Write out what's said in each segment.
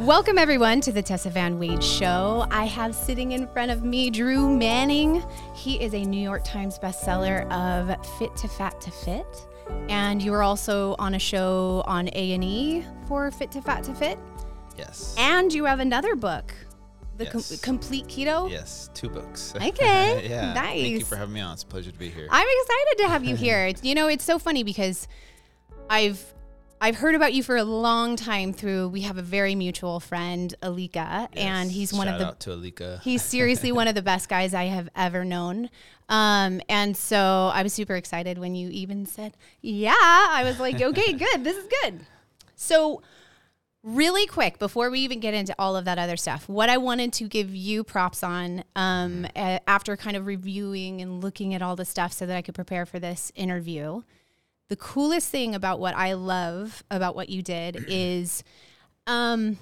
Welcome, everyone, to the Tessa Van Wade Show. I have sitting in front of me Drew Manning. He is a New York Times bestseller of Fit to Fat to Fit. And you were also on a show on A&E for Fit to Fat to Fit. Yes. And you have another book, The Com- Complete Keto. Yes, two books. Okay, yeah. Nice. Thank you for having me on. It's a pleasure to be here. I'm excited to have you here. You know, it's so funny because I've I've heard about you for a long time through we have a very mutual friend, Alika, and Yes. he's one of the out to Alika. He's seriously one of the best guys I have ever known. Um, and so I was super excited when you even said, yeah. I was like, okay, good. This is good. So, really quick, before we even get into all of that other stuff, what I wanted to give you props on um, a- after kind of reviewing and looking at all the stuff so that I could prepare for this interview. The coolest thing about what I love about what you did is um,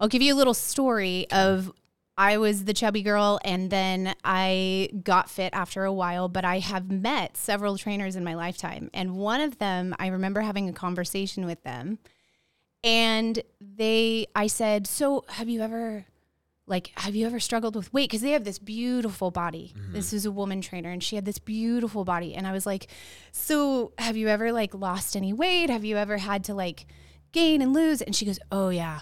I'll give you a little story of I was the chubby girl and then I got fit after a while, but I have met several trainers in my lifetime. And one of them, I remember having a conversation with them and they I said, "So, have you ever like have you ever struggled with weight? Because they have this beautiful body. This is a woman trainer and she had this beautiful body. And i was like so have you ever like lost any weight? Have you ever had to like gain and lose? And she goes oh yeah.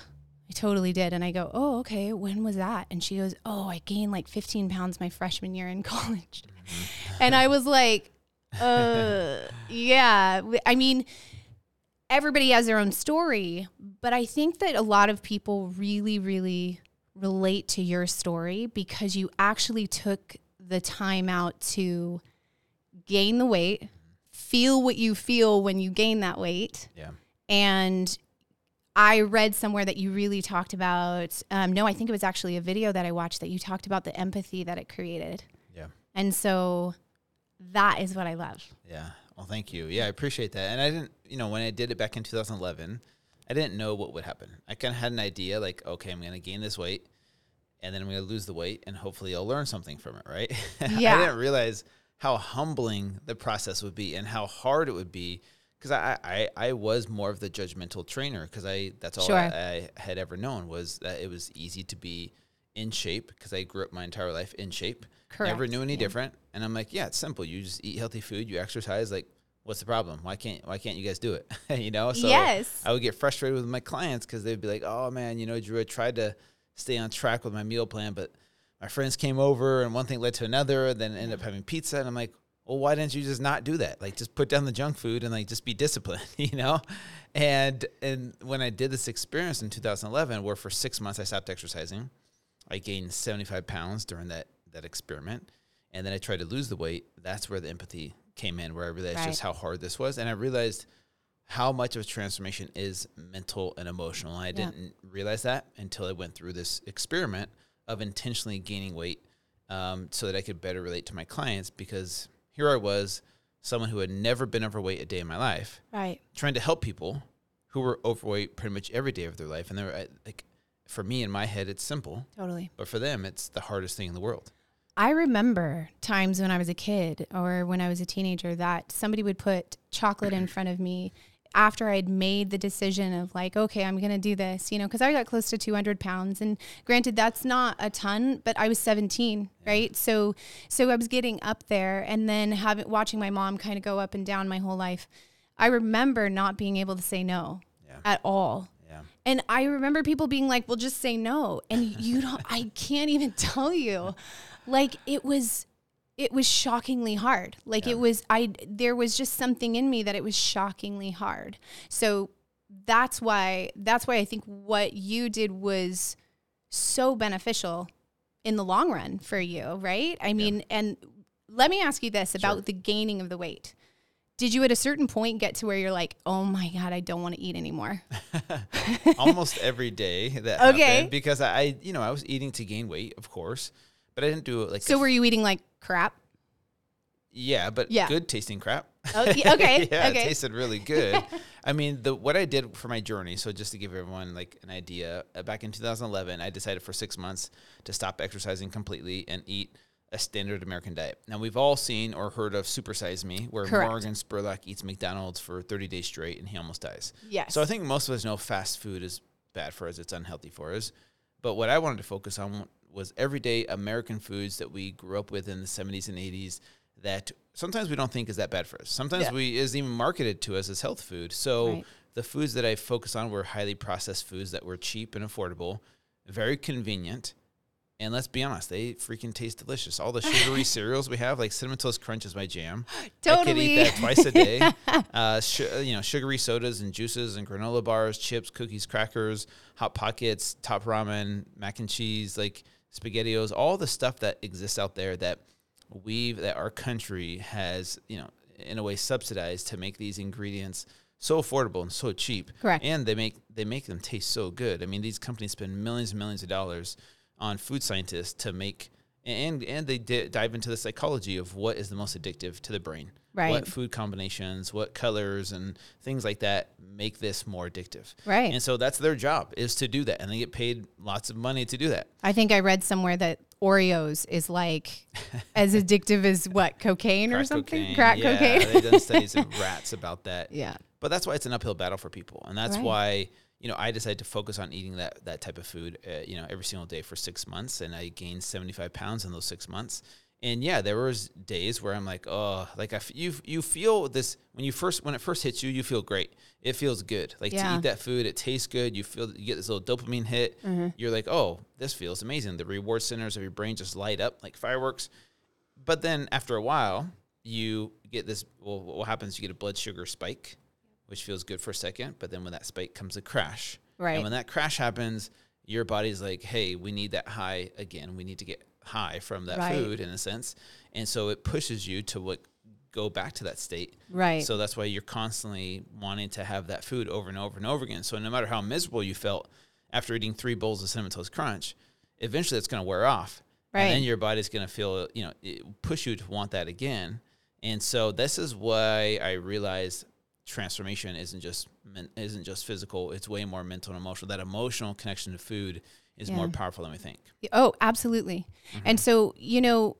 I totally did. And i go oh okay. When was that? And she goes oh i gained like 15 pounds my freshman year in college. And i was like uh yeah. I mean everybody has their own story, but I think that a lot of people really, really relate to your story because you actually took the time out to gain the weight, feel what you feel when you gain that weight. yeah. And I read somewhere that you really talked about, um, no, I think it was actually a video that I watched that you talked about the empathy that it created. Yeah. And so that is what I love. Yeah. Well, thank you. Yeah, I appreciate that. And I didn't, you know, when I did it back in 2011, I didn't know what would happen. I kind of had an idea like, okay, I'm going to gain this weight and then I'm going to lose the weight and hopefully I'll learn something from it, right? Yeah. I didn't realize how humbling the process would be and how hard it would be because I, I, I was more of the judgmental trainer because I that's all Sure. I, I had ever known was that it was easy to be in shape because I grew up my entire life in shape. Correct. Never knew any yeah. different. And I'm like, yeah, it's simple. You just eat healthy food, you exercise. Like, what's the problem? Why can't why can't you guys do it? you know? So Yes. I would get frustrated with my clients because they'd be like, oh man, you know, Drew, I tried to stay on track with my meal plan, but my friends came over and one thing led to another, and then ended up having pizza. And I'm like, well, why didn't you just not do that? Like, just put down the junk food and like just be disciplined, you know? And and when I did this experience in 2011, where for six months I stopped exercising, I gained 75 pounds during that that experiment, and then I tried to lose the weight. That's where the empathy came in, where I realized just how hard this was, and I realized how much of a transformation is mental and emotional. And I Yeah. didn't realize that until I went through this experiment of intentionally gaining weight, um, so that I could better relate to my clients. Because here I was, someone who had never been overweight a day in my life, Right. trying to help people who were overweight pretty much every day of their life, and they were like, for me in my head, it's simple. Totally. But for them, it's the hardest thing in the world. I remember times when I was a kid or when I was a teenager that somebody would put chocolate in front of me after I'd made the decision of like, okay, I'm going to do this, you know, because I got close to 200 pounds. And granted, that's not a ton, but I was 17, right? So, so I was getting up there and then having, watching my mom kind of go up and down my whole life. I remember not being able to say no Yeah. at all. Yeah. And I remember people being like, well, just say no. And you don't, I can't even tell you. Like it was, it was shockingly hard. Like it was, I, there was just something in me that it was shockingly hard. So that's why, that's why I think what you did was so beneficial in the long run for you, right? I mean, and let me ask you this about Sure. the gaining of the weight. Did you at a certain point get to where you're like, oh my God, I don't want to eat anymore? Almost every day that Okay. happened because I, you know, I was eating to gain weight, of course, but I didn't do it like. So a- were you eating like crap? yeah, but Yeah. good tasting crap. Oh, yeah, okay, yeah, okay. it tasted really good. I mean, the what I did for my journey. So just to give everyone like an idea, uh, back in 2011, I decided for six months to stop exercising completely and eat a standard American diet. Now we've all seen or heard of Supersize Me, where Correct. Morgan Spurlock eats McDonald's for 30 days straight and he almost dies. Yes. So I think most of us know fast food is bad for us, it's unhealthy for us. But what I wanted to focus on was everyday American foods that we grew up with in the 70s and 80s that sometimes we don't think is that bad for us. Sometimes Yeah. we is even marketed to us as health food. So Right. the foods that I focus on were highly processed foods that were cheap and affordable, very convenient. And let's be honest, they freaking taste delicious. All the sugary cereals we have, like cinnamon toast crunch, is my jam. Totally, I could eat that twice a day. uh, sh- you know, sugary sodas and juices and granola bars, chips, cookies, crackers, hot pockets, top ramen, mac and cheese, like spaghettios, all the stuff that exists out there that we've that our country has, you know, in a way subsidized to make these ingredients so affordable and so cheap. Correct. And they make they make them taste so good. I mean, these companies spend millions and millions of dollars on food scientists to make and and they di- dive into the psychology of what is the most addictive to the brain. Right. What food combinations, what colors and things like that make this more addictive. Right. And so that's their job is to do that and they get paid lots of money to do that. I think I read somewhere that Oreos is like as addictive as what cocaine or something, cocaine. crack yeah, cocaine. they've done studies in rats about that. yeah, But that's why it's an uphill battle for people, and that's Right. why you know I decided to focus on eating that that type of food, uh, you know, every single day for six months, and I gained seventy five pounds in those six months. And yeah, there was days where I'm like, oh, like I f- you you feel this when you first when it first hits you, you feel great. It feels good. Like to eat that food, it tastes good. You feel you get this little dopamine hit. You're like, oh, this feels amazing. The reward centers of your brain just light up like fireworks. But then after a while, you get this. Well, what happens? You get a blood sugar spike, which feels good for a second. But then when that spike comes a crash, Right. And when that crash happens, your body's like, "Hey, we need that high again. We need to get high from that Right. food in a sense." And so it pushes you to what go back to that state. right. So that's why you're constantly wanting to have that food over and over and over again. So no matter how miserable you felt after eating three bowls of cinnamon toast crunch, eventually it's going to wear off. Right. And then your body's going to feel, you know, it push you to want that again. And so this is why I realized transformation isn't just isn't just physical. It's way more mental and emotional. That emotional connection to food is more powerful than we think. Oh, absolutely. Mm-hmm. And so, you know,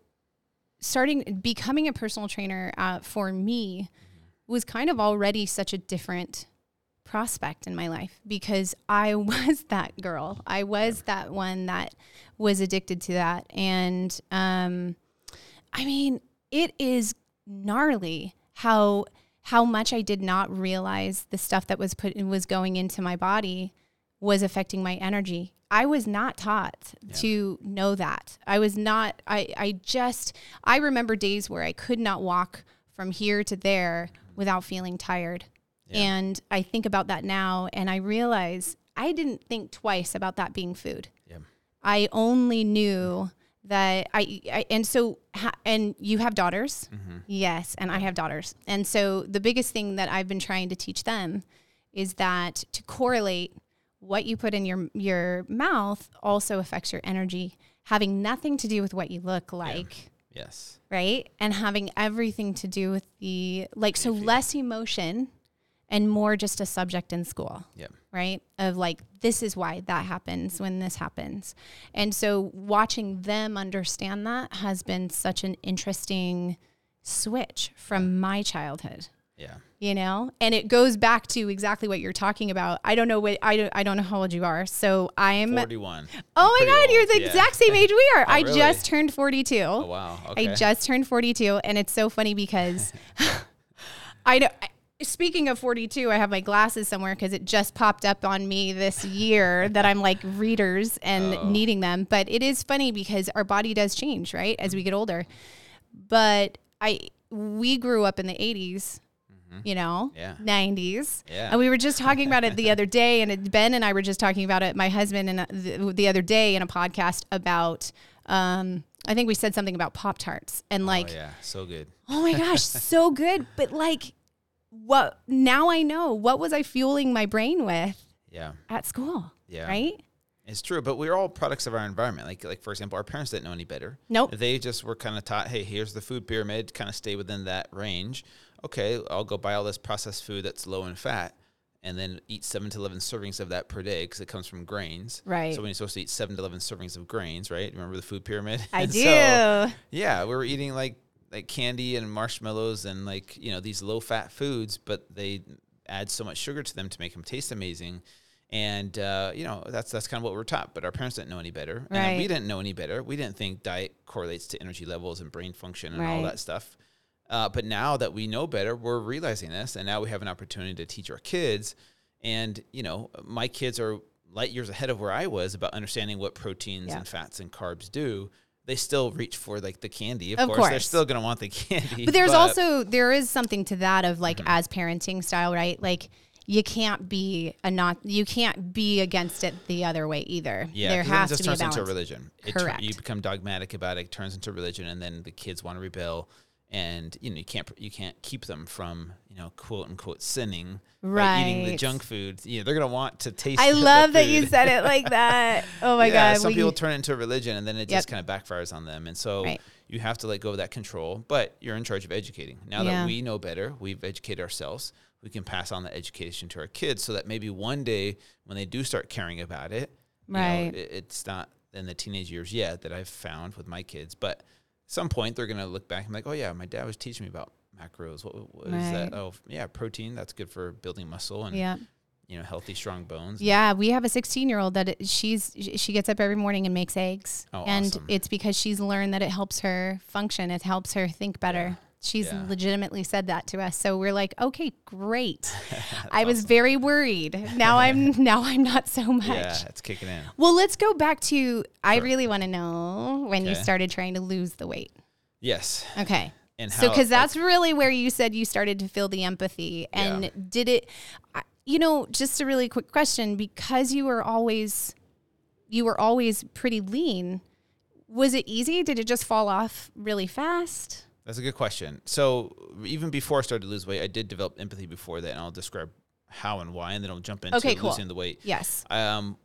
starting becoming a personal trainer uh, for me Mm-hmm. was kind of already such a different prospect in my life because I was that girl. I was that one that was addicted to that. And um, I mean, it is gnarly how how much I did not realize the stuff that was put was going into my body was affecting my energy. I was not taught to know that. I was not I I just I remember days where I could not walk from here to there without feeling tired. And I think about that now and I realize I didn't think twice about that being food. Yeah. I only knew that I, I and so ha, and you have daughters, mm-hmm. yes, and I have daughters, and so the biggest thing that I've been trying to teach them is that to correlate what you put in your your mouth also affects your energy, having nothing to do with what you look like. Yes. right? And having everything to do with the like so less emotion and more just a subject in school, Yep. right? Of like this is why that happens when this happens. And so watching them understand that has been such an interesting switch from my childhood. Yeah. You know, and it goes back to exactly what you're talking about. I don't know what I don't, I don't know how old you are. So I'm Forty one. Oh my God, you're the exact same age we are. Oh, I really? just turned 42. Oh wow. Okay. I just turned 42, and it's so funny because I know. Speaking of 42, I have my glasses somewhere because it just popped up on me this year that I'm like readers and Oh. needing them. But it is funny because our body does change, right, as we get older. But I we grew up in the 80s, you know, Mm-hmm. Yeah. 90s. Yeah. And we were just talking about it the other day, and it, Ben and I were just talking about it, my husband and uh, the, the other day in a podcast about, um, I think we said something about Pop Tarts and like, oh yeah. So good. oh my gosh, so good. But like, what now I know what was I fueling my brain with Yeah. at school? Yeah. Right? It's true, but we're all products of our environment. Like, like for example, our parents didn't know any better. Nope. They just were kind of taught, hey, here's the food pyramid. Kind of stay within that range. Okay, I'll go buy all this processed food that's low in fat, and then eat seven to eleven servings of that per day because it comes from grains. Right. So when you're supposed to eat seven to eleven servings of grains, right? Remember the food pyramid? I And do. so, yeah, we were eating like like candy and marshmallows and like you know these low fat foods, but they add so much sugar to them to make them taste amazing. And uh, you know that's that's kind of what we're taught, but our parents didn't know any better, and we didn't know any better. We didn't think diet correlates to energy levels and brain function and all that stuff. Uh, but now that we know better, we're realizing this, and now we have an opportunity to teach our kids. And you know, my kids are light years ahead of where I was about understanding what proteins Yeah. and fats and carbs do. They still reach for like the candy, of, Of course. They're still going to want the candy. But there's also there is something to that of like Mm-hmm. as parenting style, right? Like you can't be a not you can't be against it the other way either. Yeah, there has it just to be a turns balance. into a religion. It Correct. you become dogmatic about it. It turns into religion, and then the kids want to rebel, and you know you can't you can't keep them from you know quote unquote sinning by eating the junk food. You know they're gonna want to taste. It. I love that you said it like that. Oh my yeah, god. some we- people turn it into a religion, and then it just kind of backfires on them. And so Right. you have to let go of that control. But you're in charge of educating. Now Yeah. that we know better, we've educated ourselves. We can pass on the education to our kids, so that maybe one day when they do start caring about it, you know, Right. it- it's not in the teenage years yet that I've found with my kids, but some point they're gonna look back and be like, oh yeah, my dad was teaching me about macros. What, what is that? Oh yeah, protein. That's good for building muscle and yeah. you know healthy, strong bones. Yeah, we have a 16 year old that it- she's she gets up every morning and makes eggs, Oh, and awesome. it's because she's learned that it helps her function. It helps her think better. She's Yeah. legitimately said that to us, so we're like, okay, great. I was very worried. Now I'm now I'm not so much. Yeah, it's kicking in. Well, let's go back to. I really want to know when you started trying to lose the weight. Yes. Okay. And So, because that's really where you said you started to feel the empathy. And Yeah. did it, you know, just a really quick question because you were always, you were always pretty lean. Was it easy? Did it just fall off really fast? That's a good question. So even before I started to lose weight, I did develop empathy before that, and I'll describe how and why, and then I'll jump into Okay, cool. losing the weight. Yes. Um,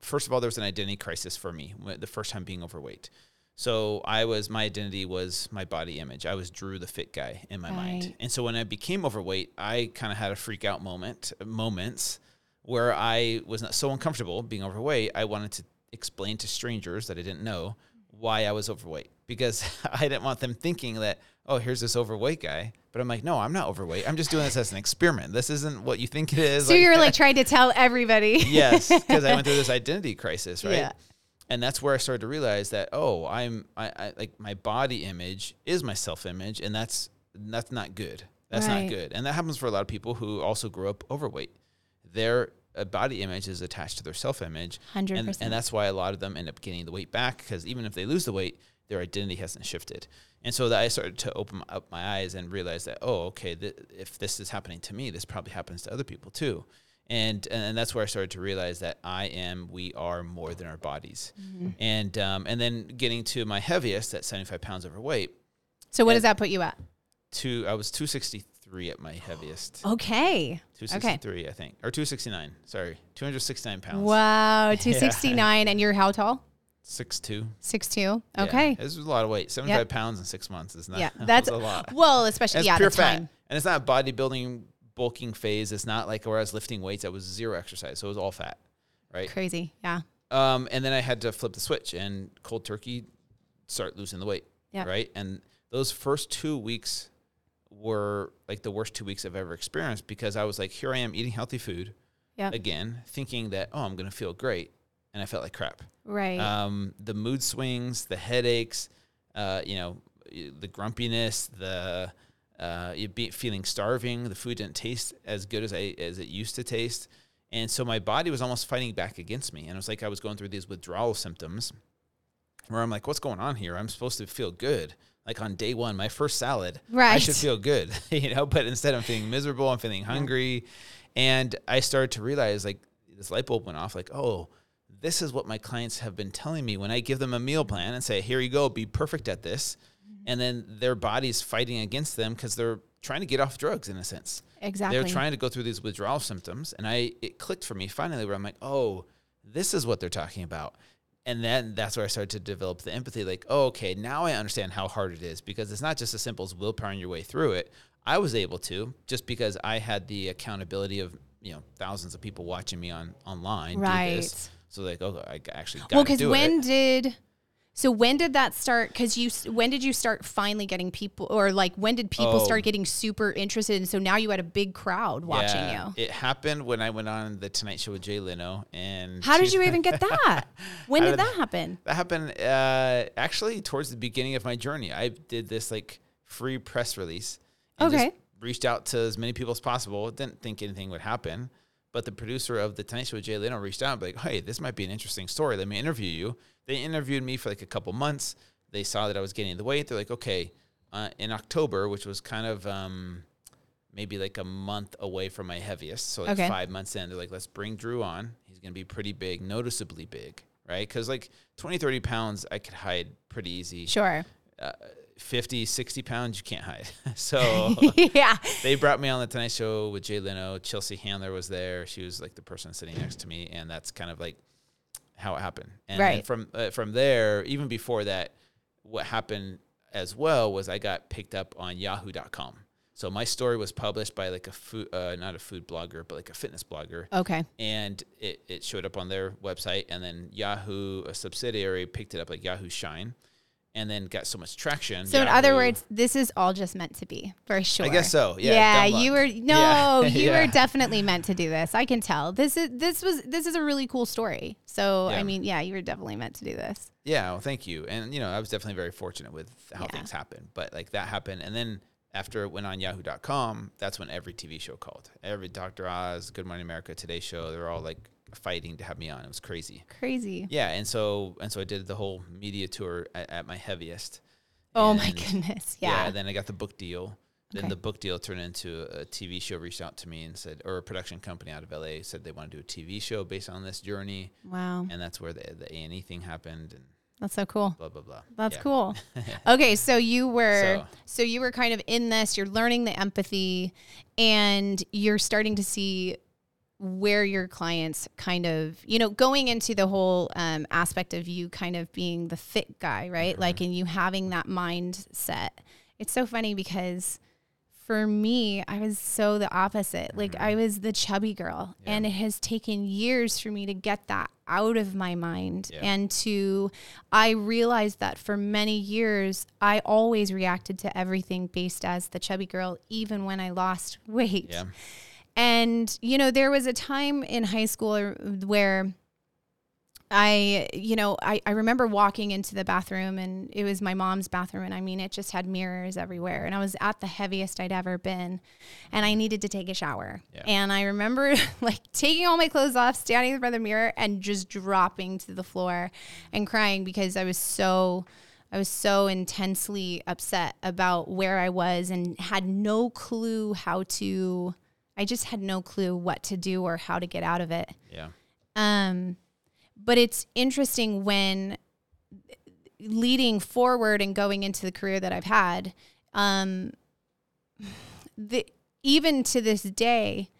first of all, there was an identity crisis for me the first time being overweight. So I was my identity was my body image. I was Drew the fit guy in my mind, and so when I became overweight, I kind of had a freak out moment moments where I was not so uncomfortable being overweight. I wanted to explain to strangers that I didn't know why I was overweight because I didn't want them thinking that oh here's this overweight guy. But I'm like no, I'm not overweight. I'm just doing this as an experiment. This isn't what you think it is. So you're like trying to tell everybody. yes, because I went through this identity crisis, right? Yeah. And that's where I started to realize that oh, I'm I, I like my body image is my self image, and that's that's not good. That's Right. not good, and that happens for a lot of people who also grew up overweight. Their uh, body image is attached to their self image, and 100%. and that's why a lot of them end up getting the weight back because even if they lose the weight, their identity hasn't shifted. And so that I started to open up my eyes and realize that oh, okay, th- if this is happening to me, this probably happens to other people too. And and that's where I started to realize that I am, we are more than our bodies. Mm-hmm. And um, and then getting to my heaviest at 75 pounds overweight, So what does that put you at? two I was 263 at my heaviest. Okay. 263, I think, or 269. Sorry, 269 pounds. Wow. 269. And you're how tall? Six two. 6'2. Yeah, Okay. this was a lot of weight. 75 pounds in six months is not. Yeah. That's a lot. Well, especially, it's yeah, pure fat, time. and it's not a bodybuilding bulking phase. It's not like where I was lifting weights. I was zero exercise, so it was all fat, right? Crazy. Yeah. Um, and then I had to flip the switch and cold turkey start losing the weight. Yeah. Right. And those first two weeks were like the worst two weeks I've ever experienced because I was like, here I am eating healthy food Yeah. again, thinking that, oh, I'm going to feel great. And I felt like crap. Right. Um, the mood swings, the headaches, uh, you know, the grumpiness, the uh, feeling starving. The food didn't taste as good as I as it used to taste, and so my body was almost fighting back against me. And it was like I was going through these withdrawal symptoms, where I'm like, "What's going on here? I'm supposed to feel good." Like on day one, my first salad, right. I should feel good, you know. But instead, I'm feeling miserable. I'm feeling hungry, and I started to realize, like, this light bulb went off. Like, oh, this is what my clients have been telling me when I give them a meal plan and say, here you go, be perfect at this. Mm-hmm. And then their body's fighting against them because they're trying to get off drugs in a sense. exactly. They're trying to go through these withdrawal symptoms. And I it clicked for me finally where I'm like, oh, this is what they're talking about. And then that's where I started to develop the empathy, like, oh, okay, now I understand how hard it is because it's not just as simple as willpowering your way through it. I was able to just because I had the accountability of you know thousands of people watching me on online. Do Right. this. So like, oh, I actually got well, because when it. did So when did that start? Because you, when did you start finally getting people, or like when did people Oh. start getting super interested? And so now you had a big crowd watching Yeah, you. It happened when I went on the Tonight Show with Jay Leno, and How did you even get that? When did did- that happen? That happened uh, actually towards the beginning of my journey. I did this like free press release. And Okay. Just reached out to as many people as possible. Didn't think anything would happen, but the producer of the Tonight Show with Jay Leno reached out, and be like, "Hey, this might be an interesting story. Let me interview you." They interviewed me for like a couple months. They saw that I was gaining the weight. They're like, "Okay." Uh, in October, which was kind of um, maybe like a month away from my heaviest, so like Okay. five months in, they're like, "Let's bring Drew on. He's gonna be pretty big, noticeably big." right? Because like 20, 30 pounds, I could hide pretty easy. Sure. Uh, 50, 60 pounds, you can't hide. so yeah. they brought me on the Tonight Show with Jay Leno. Chelsea Handler was there. She was like the person sitting next to me, and that's kind of like how it happened. And Right. from uh, from there, even before that, what happened as well was I got picked up on Yahoo.com. So my story was published by like a food, uh, not a food blogger, but like a fitness blogger Okay. and it, it showed up on their website and then yahoo a subsidiary picked it up like yahoo shine and then got so much traction So in other words, this is all just meant to be for sure. i guess so yeah dumb you were no, Yeah, you yeah. were definitely meant to do this. I can tell. This is this was this is a really cool story. So I mean, yeah, you were definitely meant to do this. yeah well thank you and you know i was definitely very fortunate with how Yeah. things happened but like that happened and then after it went on yahoo.com that's when every tv show called every dr oz good morning america today show they're all like fighting to have me on it was crazy Crazy. yeah and so and so i did the whole media tour at, at my heaviest Oh my goodness. Yeah. Yeah. then I got the book deal. Then Okay. the book deal turned into a TV show. Reached out to me and said, or a production company out of LA said they want to do a TV show based on this journey, Wow. and that's where the the A and E thing happened, and That's so cool. blah blah blah. That's Yeah. cool. Okay, so you were So- so. you were kind of in this, you're learning the empathy and you're starting to see where your clients kind of, you know, going into the whole um, aspect of you kind of being the fit guy, right? Mm-hmm. Like, and you having that mindset. It's so funny because for me, I was so the opposite. Like I was the chubby girl, Mm-hmm. Yeah. and it has taken years for me to get that out of my mind Yeah. and to I realized that for many years I always reacted to everything based as the chubby girl even when I lost weight. Yeah. And, you know, there was a time in high school er, where I, you know, I, I remember walking into the bathroom and it was my mom's bathroom. And I mean, it just had mirrors everywhere. And I was at the heaviest I'd ever been. And I needed to take a shower. Yeah. And I remember like taking all my clothes off, standing in front of the mirror and just dropping to the floor and crying because I was so. I was so intensely upset about where I was and had no clue how to I just had no clue what to do or how to get out of it. Yeah. Um, but it's interesting when leading forward and going into the career that I've had, um, the, even to this day,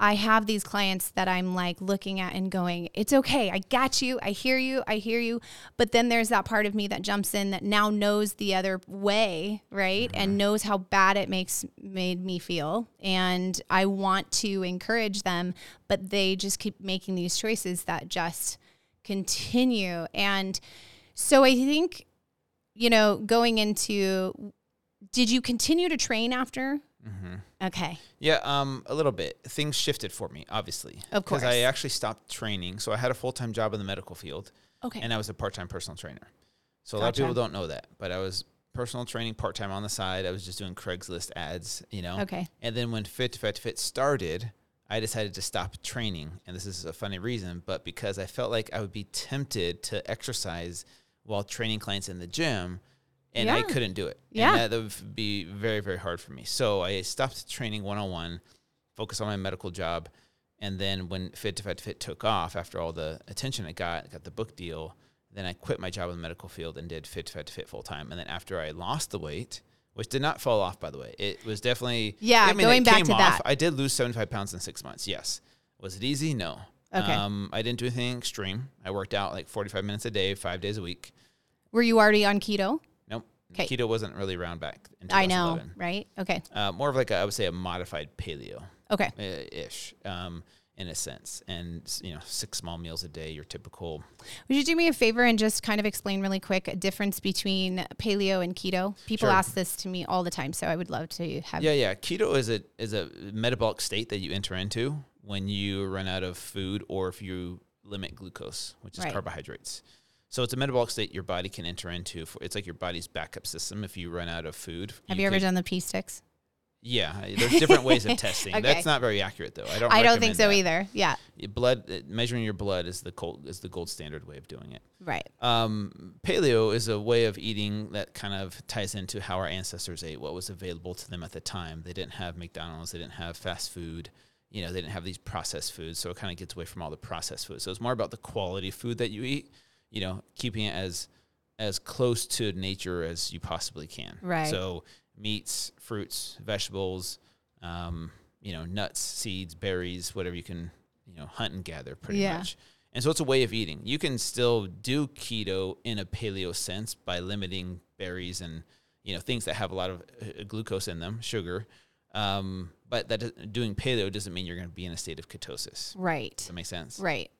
I have these clients that I'm like looking at and going, it's okay. I got you. I hear you. I hear you. But then there's that part of me that jumps in that now knows the other way, right? And knows how bad it makes made me feel. And I want to encourage them, but they just keep making these choices that just continue. And so I think, you know, going into did you continue to train after? Mm-hmm. Okay. Yeah, um, a little bit. Things shifted for me, obviously, Of course. because I actually stopped training. So I had a full time job in the medical field, Okay. and I was a part time personal trainer. So a lot of people don't know that, but I was personal training part time on the side. I was just doing Craigslist ads, you know. Okay. And then when Fit to Fat to Fit started, I decided to stop training. And this is a funny reason, but because I felt like I would be tempted to exercise while training clients in the gym and I couldn't do it. Yeah. And that, would be very, very hard for me. So I stopped training one on one, focused on my medical job. And then when Fit to Fat to Fit took off after all the attention it got, got the book deal, then I quit my job in the medical field and did Fit to Fat to Fit full time. And then after I lost the weight, which did not fall off, by the way, it was definitely Yeah, I mean, going back to off. that. I did lose seventy five pounds in six months. Yes, was it easy? No. Okay. Um, I didn't do anything extreme. I worked out like forty five minutes a day, five days a week. Were you already on keto? 'Kay. Keto wasn't really around back in I know, 2011. right? Okay. Uh, more of like a, I would say a modified paleo Okay. uh, ish. Um, in a sense. And you know, six small meals a day, your typical. Would you do me a favor and just kind of explain really quick a difference between paleo and keto? People Sure. ask this to me all the time, so I would love to have. Yeah, yeah. Keto is a is a metabolic state that you enter into when you run out of food or if you limit glucose, which is Right. carbohydrates. So it's a metabolic state your body can enter into. For, it's like your body's backup system. If you run out of food, Have you, ever can- done the pee sticks? Yeah, there's different ways of testing. Okay. That's not very accurate though. I don't. I don't think so that. either. Yeah, Blood uh, measuring your blood is the gold is the gold standard way of doing it. right. Um, paleo is a way of eating that kind of ties into how our ancestors ate, what was available to them at the time. They didn't have McDonald's, they didn't have fast food, you know, they didn't have these processed foods. So it kind of gets away from all the processed foods. So it's more about the quality of food that you eat, you know, keeping it as as close to nature as you possibly can. Right. So meats, fruits, vegetables, um, you know, nuts, seeds, berries, whatever you can, you know, hunt and gather pretty Yeah. much. And so it's a way of eating. You can still do keto in a paleo sense by limiting berries and you know things that have a lot of uh, glucose in them, sugar. Um, but that doing paleo doesn't mean you're going to be in a state of ketosis. Right. Does that make sense? Right.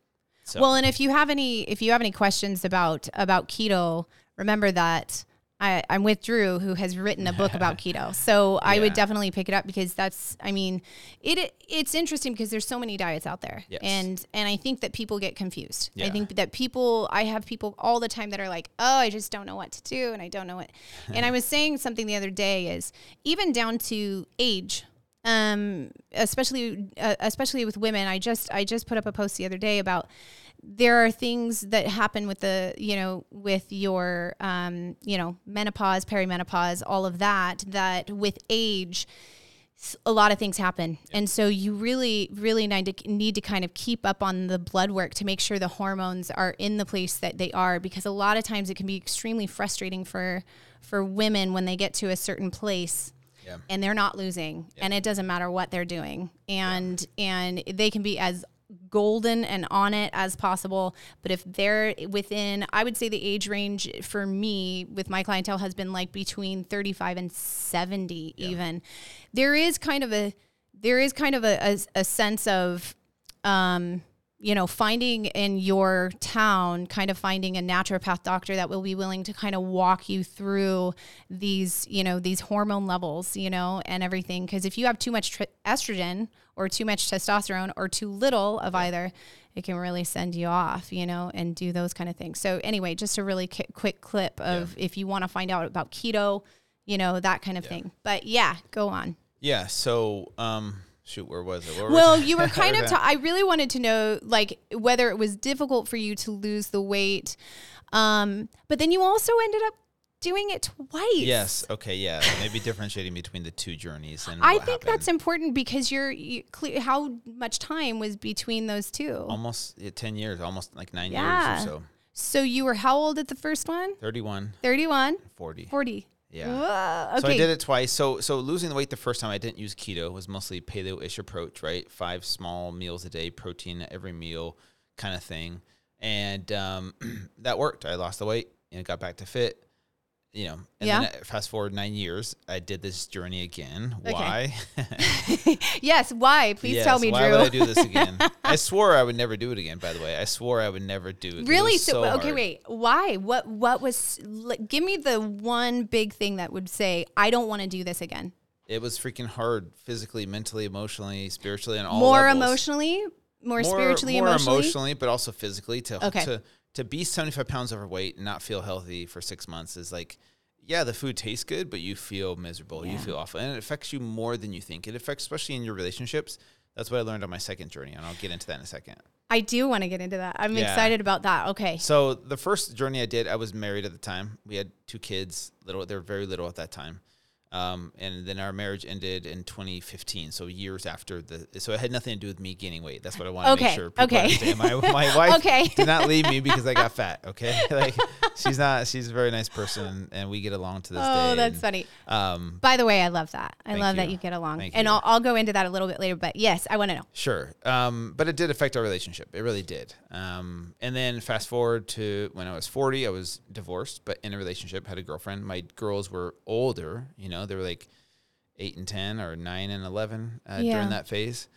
So, Well, and if you have any if you have any questions about about keto, remember that I, I'm with Drew, who has written a book about keto. So I would definitely pick it up because that's I mean, it it's interesting because there's so many diets out there. Yes. And and I think that people get confused. I think that people I have people all the time that are like, "Oh, I just don't know what to do and I don't know what." and I was saying something the other day is even down to age um, especially uh, especially with women. I just I just put up a post the other day about there are things that happen with the you know with your um, you know menopause, perimenopause, all of that. That with age, a lot of things happen, and so you really really need to need to kind of keep up on the blood work to make sure the hormones are in the place that they are, because a lot of times it can be extremely frustrating for for women when they get to a certain place yeah. and they're not losing and it doesn't matter what they're doing. And and they can be as golden and on it as possible but if they're within i would say the age range for me with my clientele has been like between 35 and 70 even. There is kind of a there is kind of a, a, a sense of um you know, finding in your town, kind of finding a naturopath doctor that will be willing to kind of walk you through these, you know, these hormone levels, you know, and everything. Because if you have too much tr- estrogen or too much testosterone or too little of either, it can really send you off, you know, and do those kind of things. So, anyway, just a really ki- quick clip of if you want to find out about keto, you know, that kind of thing. But yeah, go on. Yeah. So, um, shoot, where was it? Where Well, ta- you were kind of. Ta- I really wanted to know, like, whether it was difficult for you to lose the weight, um, but then you also ended up doing it twice. Yes. Okay. Yeah. Maybe differentiating between the two journeys and I think happened. that's important because you're you, how much time was between those two. almost yeah, ten years, almost like nine Yeah. years or so. so you were how old at the first one? 31, 31, 40. 40. Yeah. Whoa, okay. So I did it twice. So so losing the weight the first time I didn't use keto It was mostly paleo-ish approach, right? Five small meals a day, protein at every meal, kind of thing, and um, that worked. I lost the weight and got back to fit. You know, and Yeah. then fast forward nine years, I did this journey again. Okay. Why? yes. Why? Please tell Yes, me, why Drew. would I do this again? I swore I would never do it again. By the way, I swore I would never do it. 'cause it Really? was So, okay, hard. wait. Why? What? What was? Like, give me the one big thing that would say I don't want to do this again. It was freaking hard, physically, mentally, emotionally, spiritually, and all more levels. emotionally, more, more spiritually, more emotionally. emotionally, but also physically. To Okay. to to be seventy five pounds overweight and not feel healthy for six months is like, yeah, the food tastes good, but you feel miserable. You feel awful, and it affects you more than you think. It affects, especially in your relationships. That's what I learned on my second journey, and I'll get into that in a second. I do want to get into that. I'm Yeah. excited about that. Okay. So the first journey I did, I was married at the time. We had two kids, little. They were very little at that time. Um, and then our marriage ended in 2015, so years after the. So it had nothing to do with me gaining weight. That's what I want to Okay, make sure people okay. understand. My, my wife Okay. did not leave me because I got fat. Okay, like she's not. She's a very nice person, and we get along to this day. Oh, that's and, funny. Um, By the way, I love that. I love that you. you get along. Thank and you. I'll, I'll go into that a little bit later. But yes, I want to know. Sure. Um, but it did affect our relationship. It really did. Um, and then fast forward to when I was 40, I was divorced, but in a relationship, had a girlfriend. My girls were older, you know, they were like eight and 10 or nine and 11 uh, Yeah. during that phase.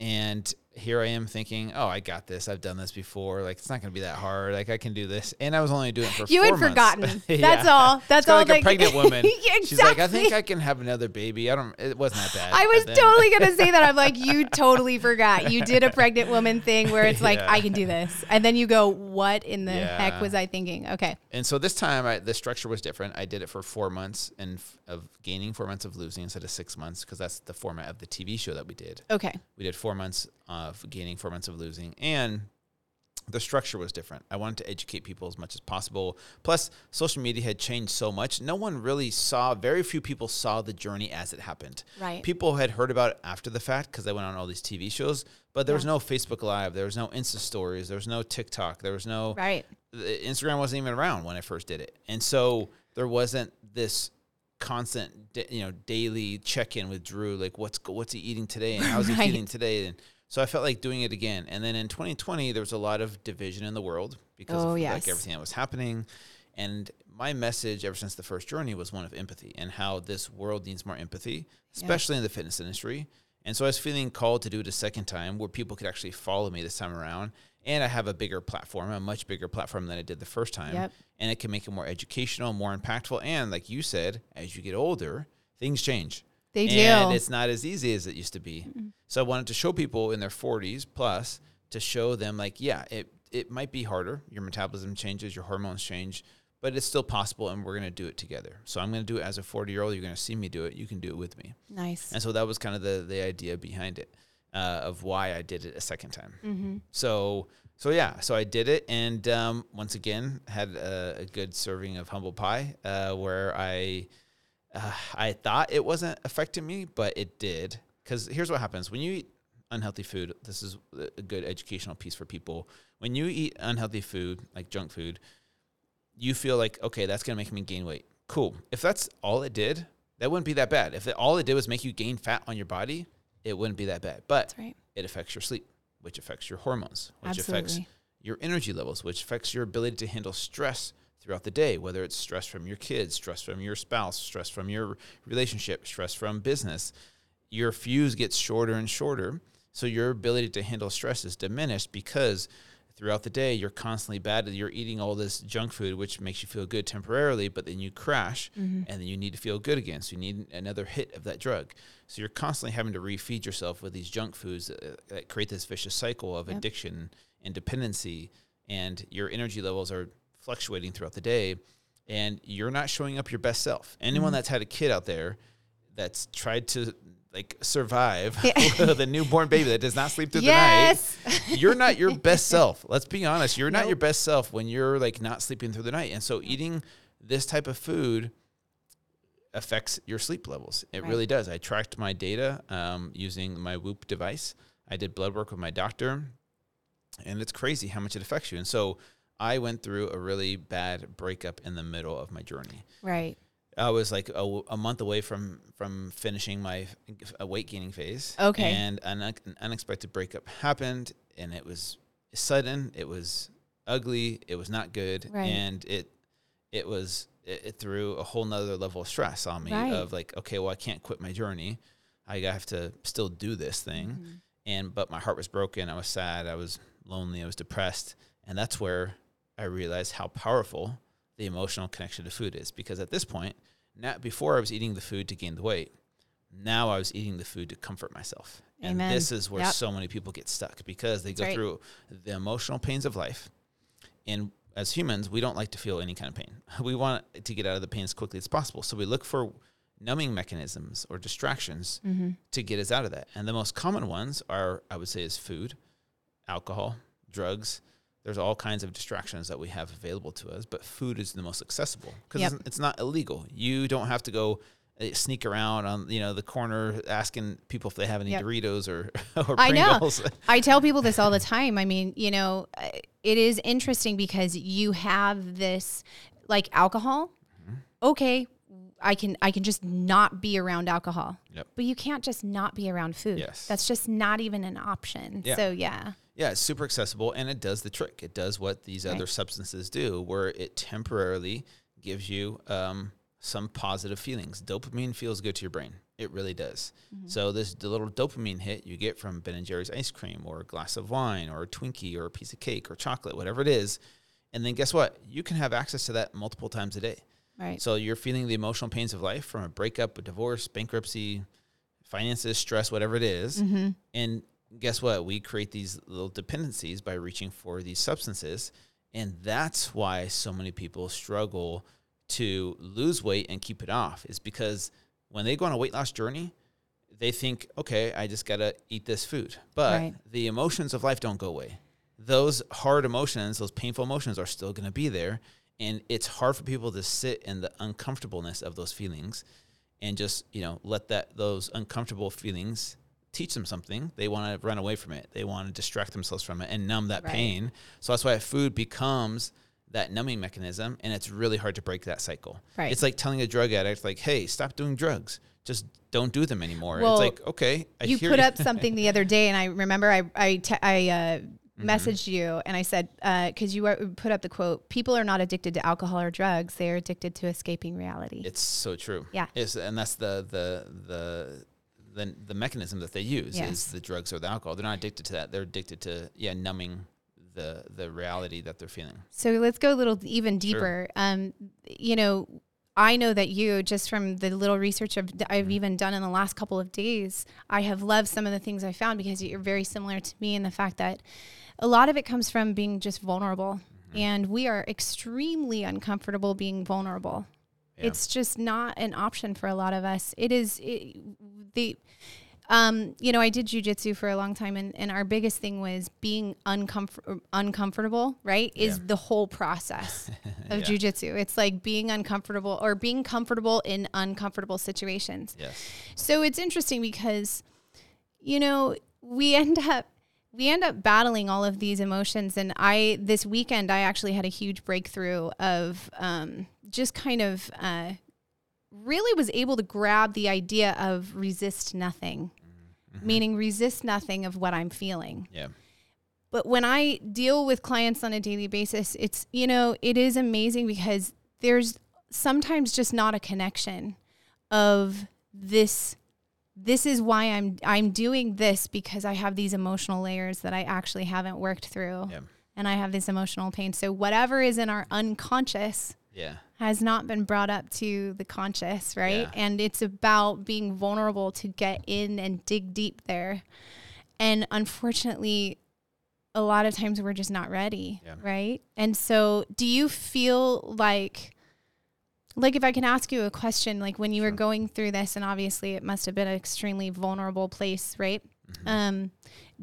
And here I am thinking, oh, I got this. I've done this before. Like it's not going to be that hard. Like I can do this. And I was only doing it for You had months. forgotten. Yeah. That's all. That's all. like a pregnant woman. exactly. She's like, I think I can have another baby. I don't. It wasn't that bad. I was totally gonna say that. I'm like, you totally forgot. You did a pregnant woman thing where it's like, Yeah. I can do this, and then you go, what in the heck was I thinking? Okay, And so this time, I, the structure was different. I did it for four months and f- of gaining, four months of losing instead of six months because that's the format of the TV show that we did. okay, We did four months uh, of gaining, four months of losing, and the structure was different. I wanted to educate people as much as possible. Plus, social media had changed so much. No one really saw, very few people saw the journey as it happened. Right. People had heard about it after the fact because I went on all these TV shows, but there was no Facebook Live, there was no Insta stories, there was no TikTok, there was no right, the- Instagram wasn't even around when I first did it, and so there wasn't this constant, you know, daily check in with Drew, like what's what's he eating today and how's he Right. feeling today, and so I felt like doing it again. And then in 2020, there was a lot of division in the world because Oh, of yes. like everything that was happening, and my message ever since the first journey was one of empathy and how this world needs more empathy, especially in the fitness industry. And so I was feeling called to do it a second time where people could actually follow me this time around. And I have a bigger platform, a much bigger platform than I did the first time. Yep. And it can make it more educational, more impactful. And like you said, as you get older, things change. They do. And it's not as easy as it used to be. So I wanted to show people in their 40s plus to show them like, yeah, it, it might be harder. Your metabolism changes, your hormones change, but it's still possible and we're going to do it together. So I'm going to do it as a 40 year old. You're going to see me do it. You can do it with me. nice. And so that was kind of the, the idea behind it uh, of why I did it a second time. Mm-hmm. So so yeah, so I did it, and um, once again had a, a good serving of humble pie, uh, where I uh, I thought it wasn't affecting me, but it did. Because here's what happens when you eat unhealthy food. This is a good educational piece for people. When you eat unhealthy food, like junk food, you feel like okay, that's gonna make me gain weight. Cool. If that's all it did, that wouldn't be that bad. If it, all it did was make you gain fat on your body, it wouldn't be that bad. But right. it affects your sleep, which affects your hormones, which affects your energy levels, which affects your ability to handle stress throughout the day, whether it's stress from your kids, stress from your spouse, stress from your relationship, stress from business. Your fuse gets shorter and shorter. So your ability to handle stress is diminished because throughout the day you're constantly bad. You're eating all this junk food, which makes you feel good temporarily, but then you crash Mm-hmm. and then you need to feel good again. So you need another hit of that drug. So you're constantly having to refeed yourself with these junk foods that, that create this vicious cycle of Yep. addiction and dependency, and your energy levels are fluctuating throughout the day, and you're not showing up your best self. Anyone Mhm. that's had a kid out there that's tried to like survive Yeah. a newborn baby that does not sleep through yes. the night, you're not your best self. Let's be honest. You're not your best self when you're like not sleeping through the night. And so eating this type of food affects your sleep levels. It Right. really does. I tracked my data um, using my Whoop device. I did blood work with my doctor, and it's crazy how much it affects you. And so I went through a really bad breakup in the middle of my journey. right. I was like a, a month away from from finishing my weight gaining phase. Okay. And an, an unexpected breakup happened, and it was sudden. It was ugly. It was not good, Right. and it it was it, it threw a whole nother level of stress on me. Right. Of like, okay, well, I can't quit my journey. I have to still do this thing. Mhm. And but my heart was broken. I was sad. I was lonely. I was depressed, and that's where I realized how powerful the emotional connection to food is. Because at this point, now before I was eating the food to gain the weight, now I was eating the food to comfort myself. Amen. And this is where Yep. so many people get stuck because they That's go right. through the emotional pains of life. And as humans, we don't like to feel any kind of pain. We want to get out of the pain as quickly as possible. So we look for numbing mechanisms or distractions Mhm. to get us out of that. And the most common ones are, I would say, is food, alcohol, drugs. There's all kinds of distractions that we have available to us, but food is the most accessible because Yep. it's, it's not illegal. You don't have to go uh, sneak around on you know the corner asking people if they have any Yep. Doritos or or I know. I tell people this all the time. I mean, you know, uh, it is interesting because you have this like alcohol. Mm-hmm. Okay, I can I can just not be around alcohol. Yep. But you can't just not be around food. Yes. That's just not even an option. Yeah. So yeah. Yeah, it's super accessible and it does the trick. It does what these Right. other substances do, where it temporarily gives you um, some positive feelings. Dopamine feels good to your brain. It really does. So this the little dopamine hit you get from Ben and Jerry's ice cream or a glass of wine or a Twinkie or a piece of cake or chocolate, whatever it is. And then guess what? You can have access to that multiple times a day. Right. So you're feeling the emotional pains of life from a breakup, a divorce, bankruptcy, finances, stress, whatever it is. Mm-hmm. And guess what? We create these little dependencies by reaching for these substances. And that's why so many people struggle to lose weight and keep it off, is because when they go on a weight loss journey, they think, okay, I just got to eat this food. But Right. the emotions of life don't go away. Those hard emotions, those painful emotions are still going to be there. And it's hard for people to sit in the uncomfortableness of those feelings and just, you know, let that those uncomfortable feelings teach them something. They want to run away from it. They want to distract themselves from it and numb that Right. pain. So that's why food becomes that numbing mechanism and it's really hard to break that cycle. Right. It's like telling a drug addict like, "Hey, stop doing drugs. Just don't do them anymore." Well, it's like, "Okay, I you hear put you. up something the other day, and I remember I I, te- I uh, Mm-hmm. messaged you, and I said because you were, put up the quote: "People are not addicted to alcohol or drugs; they are addicted to escaping reality." It's so true. Yeah. It's, and that's the the the the the mechanism that they use Yes. is the drugs or the alcohol. They're not addicted to that. They're addicted to yeah, numbing the the reality that they're feeling. So let's go a little even deeper. Um, you know, I know that you just from the little research I've, I've even done in the last couple of days, I have loved some of the things I found because you're very similar to me in the fact that a lot of it comes from being just vulnerable, and we are extremely uncomfortable being vulnerable. Yeah. It's just not an option for a lot of us. It is it, the um, you know, I did jujitsu for a long time, and, and our biggest thing was being uncomfort- uncomfortable, right? Is Yeah. the whole process of Yeah. jujitsu. It's like being uncomfortable or being comfortable in uncomfortable situations. Yes. So it's interesting because, you know, we end up we end up battling all of these emotions. And i this weekend i actually had a huge breakthrough of um, just kind of uh, really was able to grab the idea of resist nothing meaning resist nothing of what i'm feeling. Yeah. but when I deal with clients on a daily basis, it's, you know, it is amazing because there's sometimes just not a connection of this this is why I'm I'm doing this because I have these emotional layers that I actually haven't worked through Yeah. and I have this emotional pain. So whatever is in our unconscious Yeah. has not been brought up to the conscious, right? Yeah. And it's about being vulnerable to get in and dig deep there. And unfortunately, a lot of times we're just not ready, Yeah. right? And so, do you feel like like if I can ask you a question like when you were going through this and obviously it must have been an extremely vulnerable place, right? Mm-hmm. Um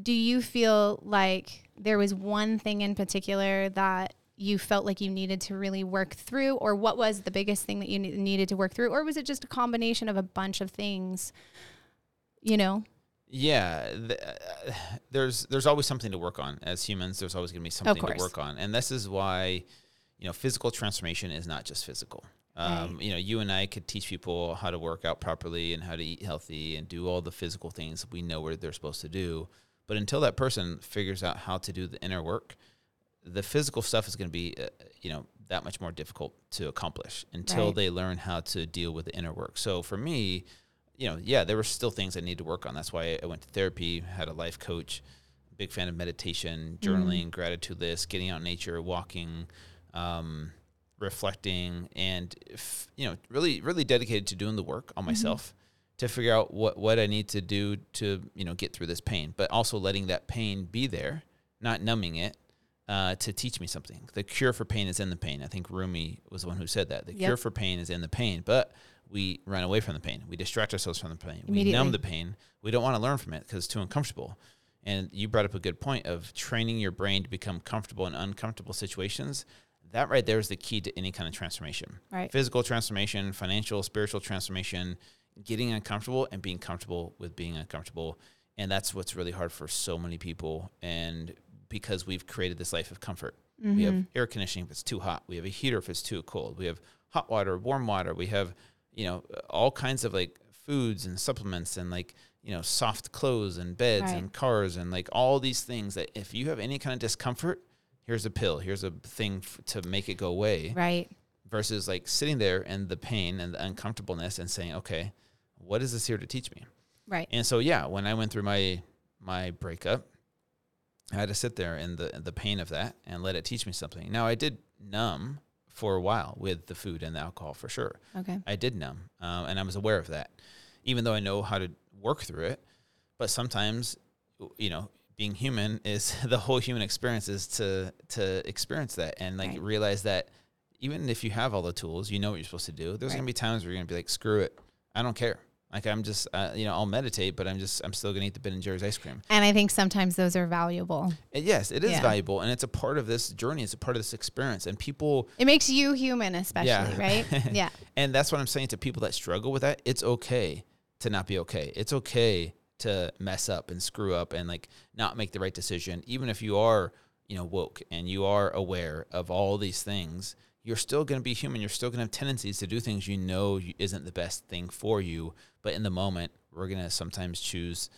do you feel like there was one thing in particular that you felt like you needed to really work through or what was the biggest thing that you ne- needed to work through or was it just a combination of a bunch of things you know Yeah, th- uh, there's there's always something to work on as humans. There's always going to be something to work on, and this is why, you know, physical transformation is not just physical. Um, You know, you and I could teach people how to work out properly and how to eat healthy and do all the physical things we know what they're supposed to do. But until that person figures out how to do the inner work, the physical stuff is going to be, uh, you know, that much more difficult to accomplish until Right. they learn how to deal with the inner work. So for me, you know, yeah, there were still things I need to work on. That's why I went to therapy, had a life coach, big fan of meditation, journaling, gratitude list, getting out in nature, walking, um, reflecting, and if, you know, really, really dedicated to doing the work on myself to figure out what what I need to do to you know get through this pain, but also letting that pain be there, not numbing it. Uh, to teach me something. The cure for pain is in the pain. I think Rumi was the one who said that. The Yep. cure for pain is in the pain, but we run away from the pain. We distract ourselves from the pain. We numb the pain. We don't want to learn from it because it's too uncomfortable. And you brought up a good point of training your brain to become comfortable in uncomfortable situations. That right there is the key to any kind of transformation. Right. Physical transformation, financial, spiritual transformation, getting uncomfortable and being comfortable with being uncomfortable. And that's what's really hard for so many people. And because we've created this life of comfort. We have mm-hmm. air conditioning if it's too hot. We have a heater if it's too cold. We have hot water, warm water. We have, you know, all kinds of like foods and supplements and like, you know, soft clothes and beds Right. and cars and like all these things that if you have any kind of discomfort, here's a pill, here's a thing f- to make it go away right versus like sitting there and the pain and the uncomfortableness and saying, okay, what is this here to teach me? Right. And so yeah, when I went through my my breakup, I had to sit there in the the pain of that and let it teach me something. Now I did numb for a while with the food and the alcohol for sure. Okay. I did numb, um, and I was aware of that, even though I know how to work through it. But sometimes, you know, being human is the whole human experience is to to experience that and like Right. realize that even if you have all the tools, you know what you're supposed to do. There's Right. gonna be times where you're gonna be like, screw it, I don't care. Like I'm just, uh, you know, I'll meditate, but I'm just, I'm still gonna eat the Ben and Jerry's ice cream. And I think sometimes those are valuable. And yes, it is Yeah. valuable, and it's a part of this journey. It's a part of this experience, and people It makes you human, especially, Yeah. right? Yeah. And that's what I'm saying to people that struggle with that. It's okay to not be okay. It's okay to mess up and screw up and like not make the right decision. Even if you are, you know, woke and you are aware of all these things, you're still going to be human. You're still going to have tendencies to do things you know isn't the best thing for you. But in the moment, we're going to sometimes choose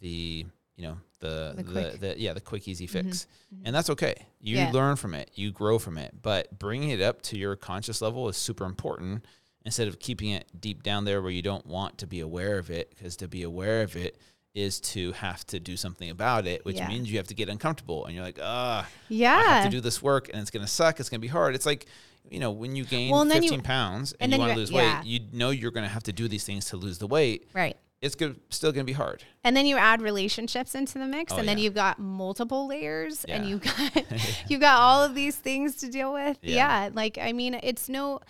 the, you know, the, The the, the, yeah, the quick, easy mm-hmm. fix. Mm-hmm. And that's okay. You Yeah. learn from it, you grow from it. But bringing it up to your conscious level is super important instead of keeping it deep down there where you don't want to be aware of it because to be aware of it is to have to do something about it which Yeah. means you have to get uncomfortable and you're like ah i Yeah. have to do this work and it's going to suck it's going to be hard it's like you know when you gain Well, and then you- 15 pounds and and, you want to lose yeah. weight you know you're going to have to do these things to lose the weight right. It's gonna, still going to be hard And then you add relationships into the mix, Oh, and then yeah. you've got multiple layers, and you've got you've got all of these things to deal with. Yeah. Yeah. like I mean, it's no,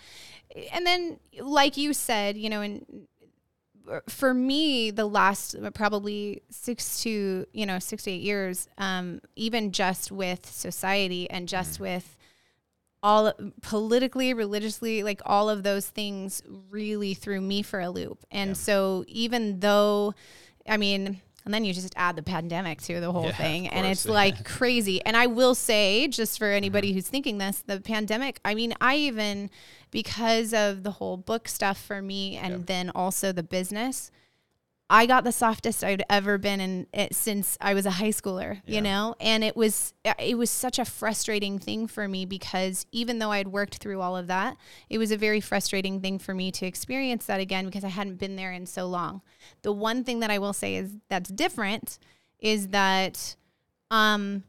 and then like you said, you know, and uh, for me, the last uh, probably six to you know six to eight years, um, even just with society and just mm. with all politically, religiously, like all of those things really threw me for a loop. And Yeah. so even though, I mean, and then you just add the pandemic to the whole Yeah, thing, and it's like crazy. And I will say, just for mm-hmm. anybody who's thinking this, the pandemic, I mean, I even, because of the whole book stuff for me, and Yeah. then also the business, I got the softest I'd ever been in it since I was a high schooler, Yeah. you know? And it was it was such a frustrating thing for me because even though I'd worked through all of that, it was a very frustrating thing for me to experience that again because I hadn't been there in so long. The one thing that I will say is that's different is that um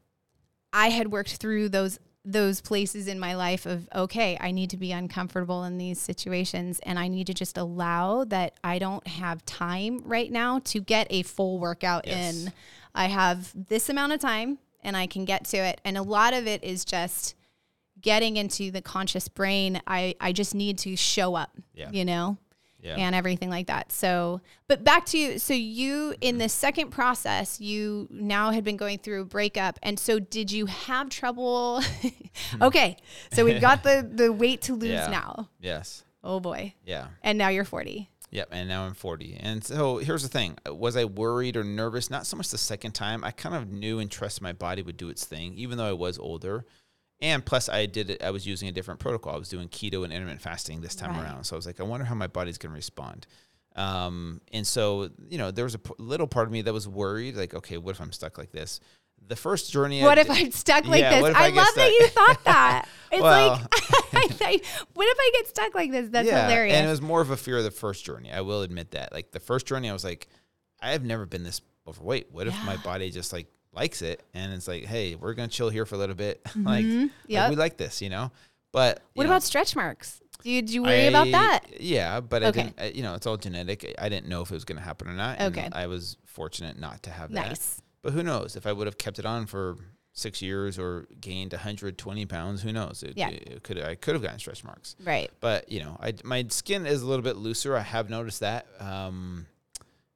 I had worked through those those places in my life of okay, I need to be uncomfortable in these situations and I need to just allow that I don't have time right now to get a full workout Yes. in. I have this amount of time and I can get to it. And a lot of it is just getting into the conscious brain. I I just need to show up, Yeah. you know? Yeah and everything like that. So, but back to you. So, you in the second process, you now had been going through a breakup, and so did you have trouble? Hmm. okay, so we've got the the weight to lose Yeah. now. yes Oh boy, yeah and now you're 40. Yep, and now I'm 40. And so here's the thing: was I worried or nervous? Not so much the second time. I kind of knew and trusted my body would do its thing, even though I was older. And plus, I did it. I was using a different protocol. I was doing keto and intermittent fasting this time Right. around. So I was like, I wonder how my body's going to respond. Um, and so you know, there was a p- little part of me that was worried, like, okay, what if I'm stuck like this? The first journey. I What if did- I'm stuck like Yeah, this? I, I love that you thought that. It's Well- like, what if I get stuck like this? That's hilarious. And it was more of a fear of the first journey. I will admit that. Like the first journey, I was like, I have never been this overweight. What if my body just like likes it and it's like, hey, we're gonna chill here for a little bit. like, Mhm. like, we like this, you know. But what know, about stretch marks? Do you, do you worry about that? Yeah, but I Okay. didn't. I, you know, it's all genetic. I didn't know if it was gonna happen or not. and Okay. I was fortunate not to have that. Nice. But who knows if I would have kept it on for six years or gained 120 pounds? Who knows? It, Yeah. it could I could have gotten stretch marks Right. but you know, I my skin is a little bit looser. I have noticed that. Um,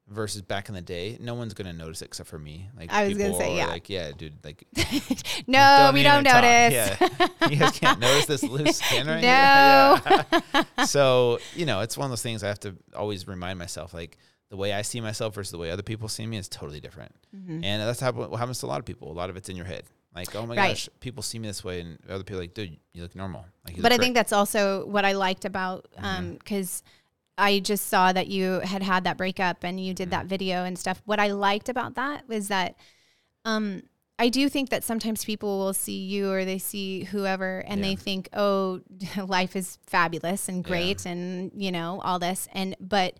versus back in the day, no one's gonna notice it except for me. Like I was gonna say, yeah. Like, yeah, dude. Like, No, we don't even talk. notice. Yeah, you guys can't notice this loose skin right No. here. Yeah. so you know, it's one of those things I have to always remind myself, like the way I see myself versus the way other people see me is totally different. Mm-hmm. And that's how, what happens to a lot of people. A lot of it's in your head. Like, oh my Right. gosh, people see me this way, and other people are like, dude, you look normal. Like, you but look I great. think that's also what I liked about Mm-hmm. I just saw that you had had that breakup and you Mm-hmm. did that video and stuff. What I liked about that was that um, I do think that sometimes people will see you or they see whoever and they think, oh, life is fabulous and great and you know all this and but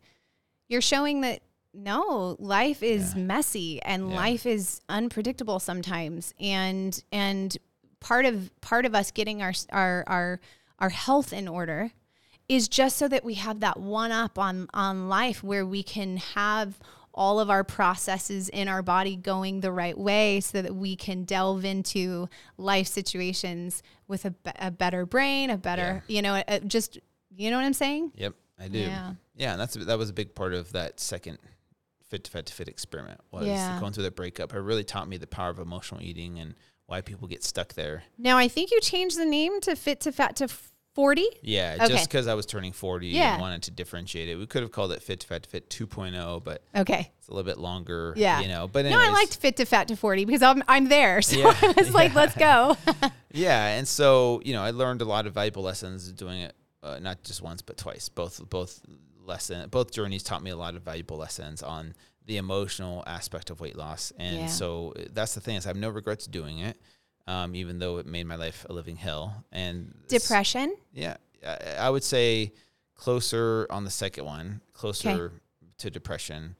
You're showing that no, life is Yeah. messy and Yeah. life is unpredictable sometimes. And and part of part of us getting our our our our health in order is just so that we have that one up on on life where we can have all of our processes in our body going the right way so that we can delve into life situations with a, a better brain a better you know a, just you know what i'm saying Yep, I do. Yeah. Yeah, and that's that was a big part of that second fit to fat to fit experiment was Yeah. going through that breakup. It really taught me the power of emotional eating and why people get stuck there. now i think you changed the name to fit to fat to 40 Yeah, Okay. just because I was turning 40 Yeah. and wanted to differentiate it. We could have called it Fit to Fat to Fit 2.0, but okay it's a little bit longer. Yeah. You know, but no i liked fit to fat to 40 because i'm, I'm there so Yeah. i was like let's go Yeah, and so you know, I learned a lot of valuable lessons doing it, uh, not just once but twice. Both both lesson, both journeys taught me a lot of valuable lessons on the emotional aspect of weight loss, and Yeah. so that's the thing is I have no regrets doing it, um, even though it made my life a living hell. And depression yeah, I, I would say closer on the second one, closer to depression.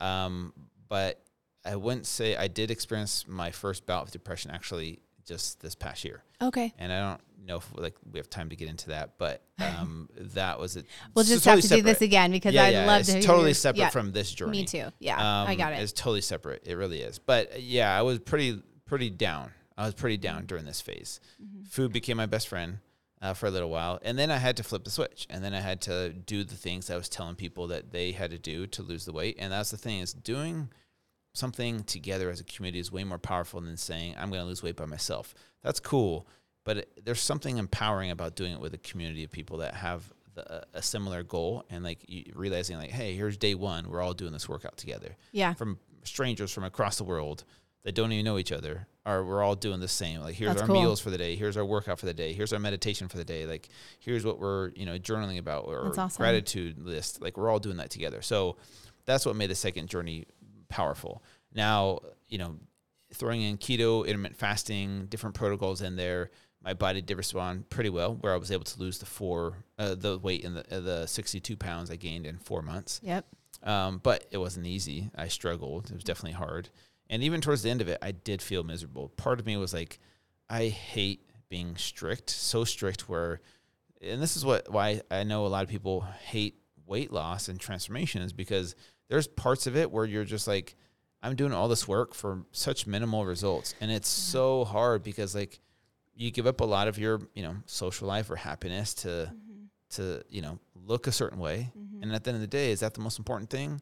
Um, but I wouldn't say I did experience my first bout of depression actually just this past year. okay And I don't know if like we have time to get into that, but um, that was it. we'll just have to do this again because yeah, i'd yeah, love it's to hear totally separate yeah, from this journey. me too yeah i Um, got it It's totally separate. It really is. But yeah, I was pretty pretty down. I was pretty down during this phase. Mm-hmm. Food became my best friend uh, for a little while, and then I had to flip the switch, and then I had to do the things I was telling people that they had to do to lose the weight. And that's the thing is doing something together as a community is way more powerful than saying I'm going to lose weight by myself. That's cool, but it, there's something empowering about doing it with a community of people that have the, a similar goal and like realizing like, hey, here's day one. We're all doing this workout together yeah from strangers from across the world that don't even know each other are we're all doing the same like here's That's our cool. meals for the day here's our workout for the day here's our meditation for the day like here's what we're you know journaling about or awesome. gratitude list like we're all doing that together so that's what made the second journey powerful now you know throwing in keto intermittent fasting different protocols in there my body did respond pretty well where i was able to lose the four uh, the weight in the uh, the 62 pounds i gained in four months yep um, but it wasn't easy. I struggled. It was definitely hard. And even towards the end of it, I did feel miserable. Part of me was like, I hate being strict, so strict where, and this is what why I know a lot of people hate weight loss and transformation is because there's parts of it where you're just like, I'm doing all this work for such minimal results, and it's so hard because like you give up a lot of your you know social life or happiness to to you know look a certain way. Mm-hmm. and at the end of the day is that the most important thing?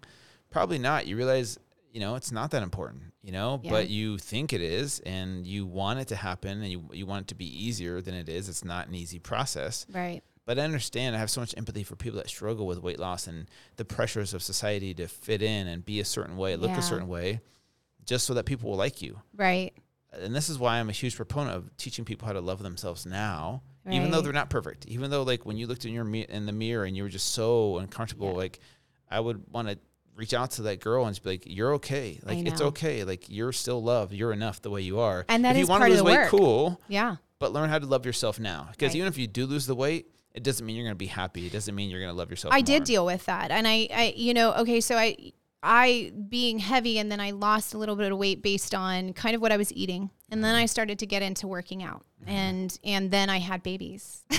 Probably not. You realize you know it's not that important you know Yeah. but you think it is and you want it to happen and you, you want it to be easier than it is it's not an easy process right but i understand i have so much empathy for people that struggle with weight loss and the pressures of society to fit in and be a certain way look Yeah. a certain way just so that people will like you right and this is why I'm a huge proponent of teaching people how to love themselves now, even though they're not perfect. Even though like when you looked in your in the mirror and you were just so uncomfortable, Yeah. like I would want to reach out to that girl and just be like, "You're okay. Like it's okay. Like you're still loved. You're enough the way you are. And that if you is wanna part of lose weight, work. cool. yeah But learn how to love yourself now. Because Right. even if you do lose the weight, it doesn't mean you're going to be happy. It doesn't mean you're going to love yourself. I did deal with that. And I, I, you know, okay, so I, I being heavy and then I lost a little bit of weight based on kind of what I was eating. And then I started to get into working out. Mm-hmm. And and then I had babies.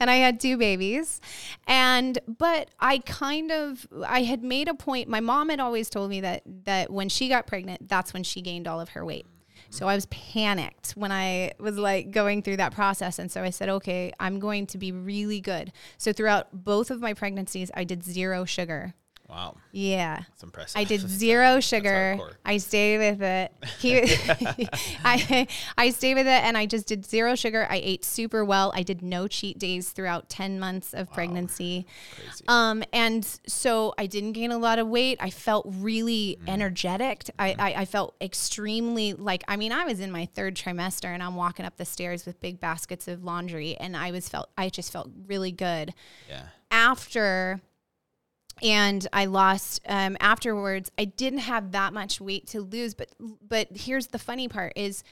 and I had two babies. And but I kind of I had made a point my mom had always told me that that when she got pregnant, that's when she gained all of her weight. Mm-hmm. So I was panicked when I was like going through that process. And so I said, okay, I'm going to be really good. So throughout both of my pregnancies, I did zero sugar. Wow, Yeah. that's impressive. I did zero sugar. I stayed with it. He, I, I stayed with it and I just did zero sugar. I ate super well. I did no cheat days throughout 10 months of pregnancy. Crazy. Um, and so I didn't gain a lot of weight. I felt really Mm. energetic. I, I, I felt extremely like, I mean, I was in my third trimester and I'm walking up the stairs with big baskets of laundry and I was felt, I just felt really good yeah. after and I lost um, afterwards. I didn't have that much weight to lose, but but here's the funny part: is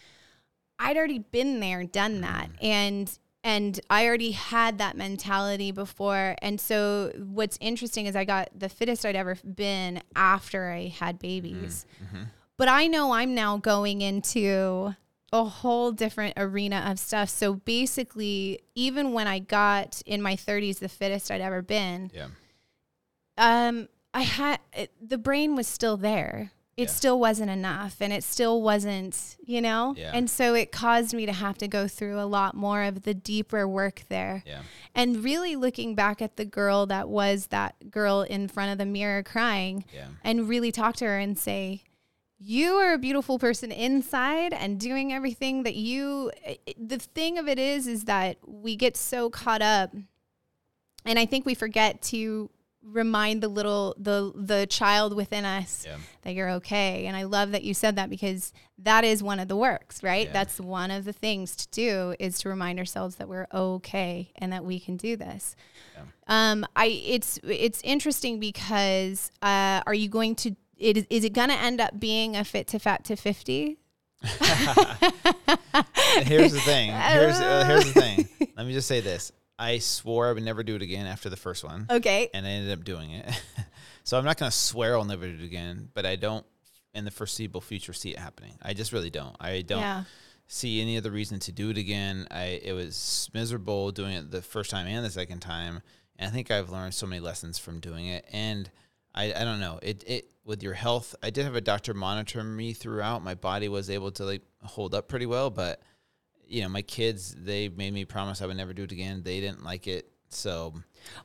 I'd already been there, done mm. that, and and I already had that mentality before. And so what's interesting is I got the fittest I'd ever been after I had mm-hmm, babies. Mm-hmm. But I know I'm now going into a whole different arena of stuff. So basically, even when I got in my 30s the fittest I'd ever been, Yeah. Um, I had it, the brain was still there. It Yeah. still wasn't enough, and it still wasn't, you know. Yeah. And so it caused me to have to go through a lot more of the deeper work there. Yeah. And really looking back at the girl that was that girl in front of the mirror crying, Yeah. and really talk to her and say, you are a beautiful person inside and doing everything that you the thing of it is is that we get so caught up and i think we forget to remind the little the the child within us Yeah. that you're okay and i love that you said that because that is one of the works right Yeah. that's one of the things to do is to remind ourselves that we're okay and that we can do this um i it's it's interesting because uh are you going to it is, is it going to end up being a fit to fat to 50 here's the thing. Here's uh, here's the thing. Let me just say this. I swore I would never do it again after the first one, okay and I ended up doing it. so I'm not gonna swear I'll never do it again, but I don't in the foreseeable future see it happening. I just really don't. I don't yeah see any other reason to do it again. I it was miserable doing it the first time and the second time, and I think I've learned so many lessons from doing it. And I, I don't know it it with your health. I did have a doctor monitor me throughout. My body was able to like hold up pretty well, but you know my kids they made me promise I would never do it again. They didn't like it, so